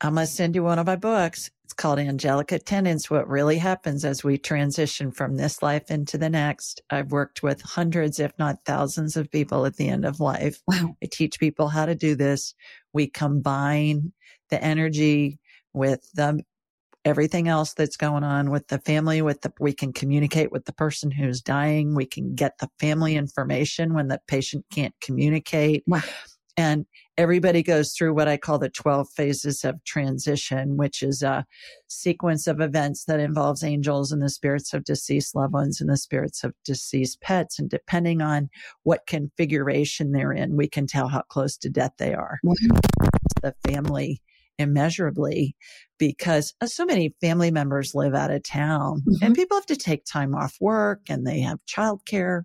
I'm going to send you one of my books. It's called Angelic Attendants What Really Happens as We Transition from This Life into the Next. I've worked with hundreds, if not thousands, of people at the end of life. Wow. I teach people how to do this. We combine the energy with the everything else that's going on with the family with the we can communicate with the person who's dying we can get the family information when the patient can't communicate wow. and everybody goes through what I call the 12 phases of transition, which is a sequence of events that involves angels and the spirits of deceased loved ones and the spirits of deceased pets. And depending on what configuration they're in, we can tell how close to death they are. The family immeasurably because uh, so many family members live out of town mm-hmm. and people have to take time off work and they have childcare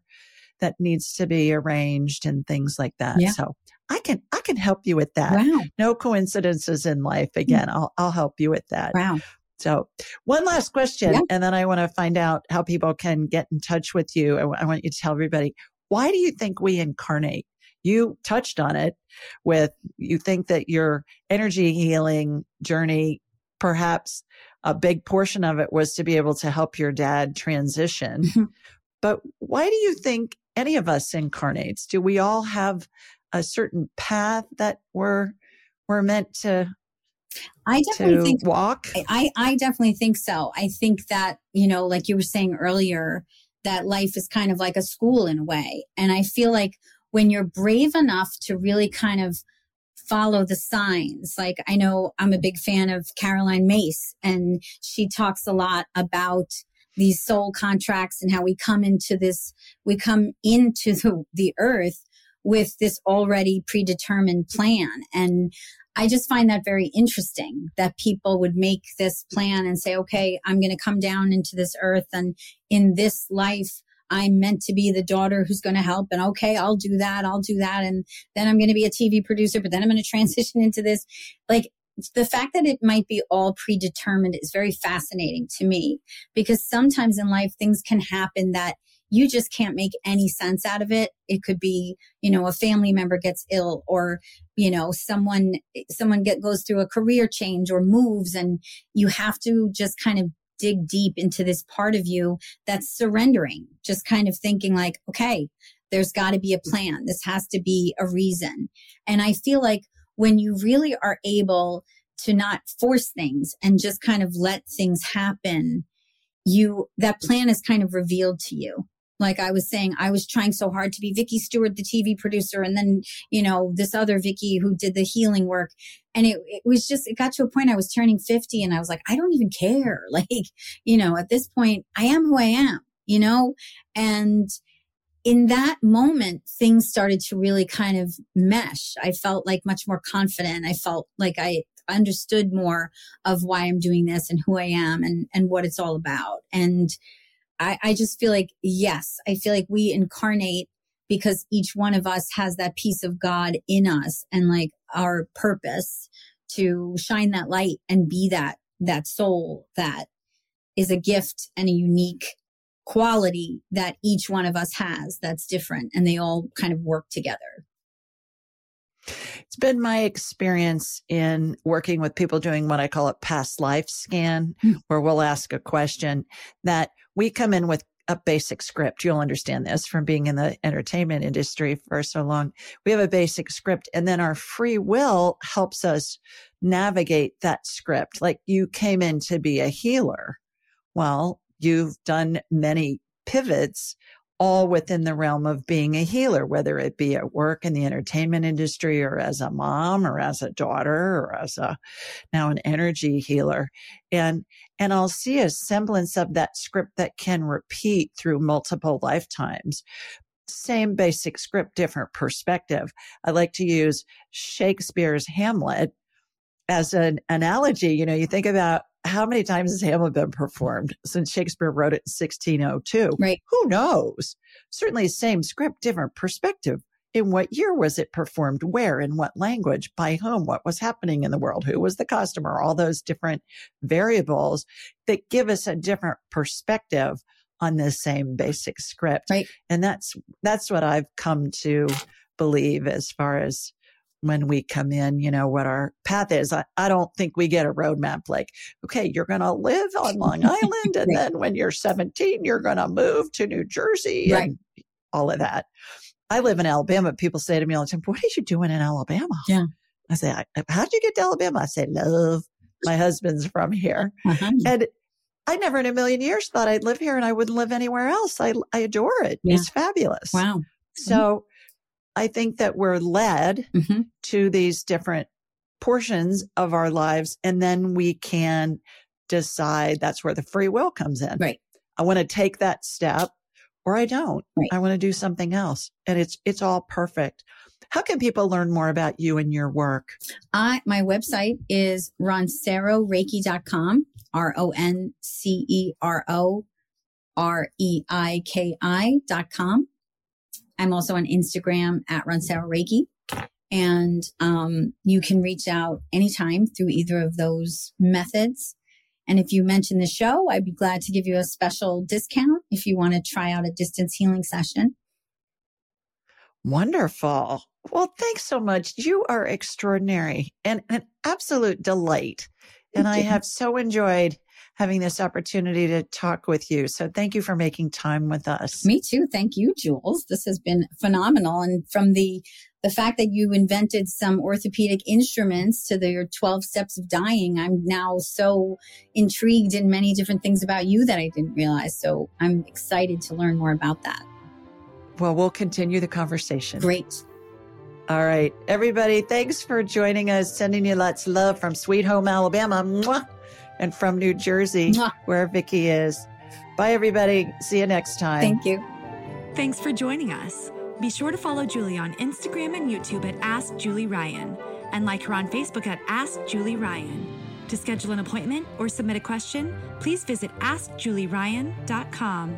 that needs to be arranged and things like that. Yeah. So I can I can help you with that. Wow. No coincidences in life. Mm. Again, mm. I'll I'll help you with that. Wow. So, one last question, yeah. and then I want to find out how people can get in touch with you. I, I want you to tell everybody why do you think we incarnate you touched on it with you think that your energy healing journey, perhaps a big portion of it was to be able to help your dad transition. Mm-hmm. But why do you think any of us incarnates? Do we all have a certain path that we're we're meant to I definitely think walk. I, I definitely think so. I think that, you know, like you were saying earlier, that life is kind of like a school in a way. And I feel like when you're brave enough to really kind of follow the signs, like I know I'm a big fan of Caroline Myss and she talks a lot about these soul contracts and how we come into this, we come into the, the earth with this already predetermined plan. And I just find that very interesting that people would make this plan and say, okay, I'm going to come down into this earth and in this life, I'm meant to be the daughter who's going to help. And okay, I'll do that. I'll do that. And then I'm going to be a TV producer, but then I'm going to transition into this. Like the fact that it might be all predetermined is very fascinating to me because sometimes in life things can happen that you just can't make any sense out of it. It could be, you know, a family member gets ill or, you know, someone, someone get, goes through a career change or moves and you have to just kind of dig deep into this part of you that's surrendering, just kind of thinking like, okay, there's got to be a mm. plan. This has to be a reason. And I feel like when you really are able to not force things and just kind of let things happen, you, that plan is kind of revealed to you like I was saying, I was trying so hard to be Vicky Stewart, the TV producer, and then, you know, this other Vicky who did the healing work. And it, it was just, it got to a point I was turning 50 and I was like, I don't even care. Like, you know, at this point, I am who I am, you know? And in that moment, things started to really kind of mesh. I felt like much more confident. I felt like I understood more of why I'm doing this and who I am and, and what it's all about. And, I, I just feel like, yes, I feel like we incarnate because each one of us has that piece of God in us and like our purpose to shine that light and be that, that soul that is a gift and a unique quality that each one of us has that's different and they all kind of work together. It's been my experience in working with people doing what I call a past life scan, mm. where we'll ask a question that we come in with a basic script. You'll understand this from being in the entertainment industry for so long. We have a basic script and then our free will helps us navigate that script. Like you came in to be a healer. Well, you've done many pivots all within the realm of being a healer, whether it be at work in the entertainment industry or as a mom or as a daughter or as a now an energy healer. And, and I'll see a semblance of that script that can repeat through multiple lifetimes. Same basic script, different perspective. I like to use Shakespeare's Hamlet as an analogy. You know, you think about how many times has Hamlet been performed since Shakespeare wrote it in 1602? Right. Who knows? Certainly, same script, different perspective. In what year was it performed? Where? In what language? By whom? What was happening in the world? Who was the customer? All those different variables that give us a different perspective on the same basic script. Right. And that's that's what I've come to believe as far as when we come in, you know, what our path is. I, I don't think we get a roadmap like, okay, you're going to live on Long Island. And then when you're 17, you're going to move to New Jersey right. and all of that. I live in Alabama. People say to me all the time, what are you doing in Alabama? Yeah. I say, how'd you get to Alabama? I say, love. My husband's from here. Uh-huh. And I never in a million years thought I'd live here and I wouldn't live anywhere else. I, I adore it. Yeah. It's fabulous. Wow. So I think that we're led mm-hmm. to these different portions of our lives and then we can decide that's where the free will comes in. Right. I want to take that step or I don't. Right. I want to do something else. And it's it's all perfect. How can people learn more about you and your work? I my website is ronceroreiki.com, R O N C E R O R E I K I.com. I'm also on Instagram at Roncero Reiki. And um, you can reach out anytime through either of those methods. And if you mention the show, I'd be glad to give you a special discount if you want to try out a distance healing session. Wonderful. Well, thanks so much. You are extraordinary and an absolute delight. And I have so enjoyed having this opportunity to talk with you. So thank you for making time with us. Me too. Thank you, Jules. This has been phenomenal. And from the the fact that you invented some orthopedic instruments to the 12 steps of dying, I'm now so intrigued in many different things about you that I didn't realize. So I'm excited to learn more about that. Well, we'll continue the conversation. Great. All right. Everybody, thanks for joining us. Sending you lots of love from Sweet Home, Alabama. Mwah! And from New mm-hmm. Jersey, Mwah. where Vicky is. Bye, everybody. See you next time. Thank you. Thanks for joining us. Be sure to follow Julie on Instagram and YouTube at Ask Julie Ryan and like her on Facebook at Ask Julie Ryan. To schedule an appointment or submit a question, please visit AskJulieRyan.com.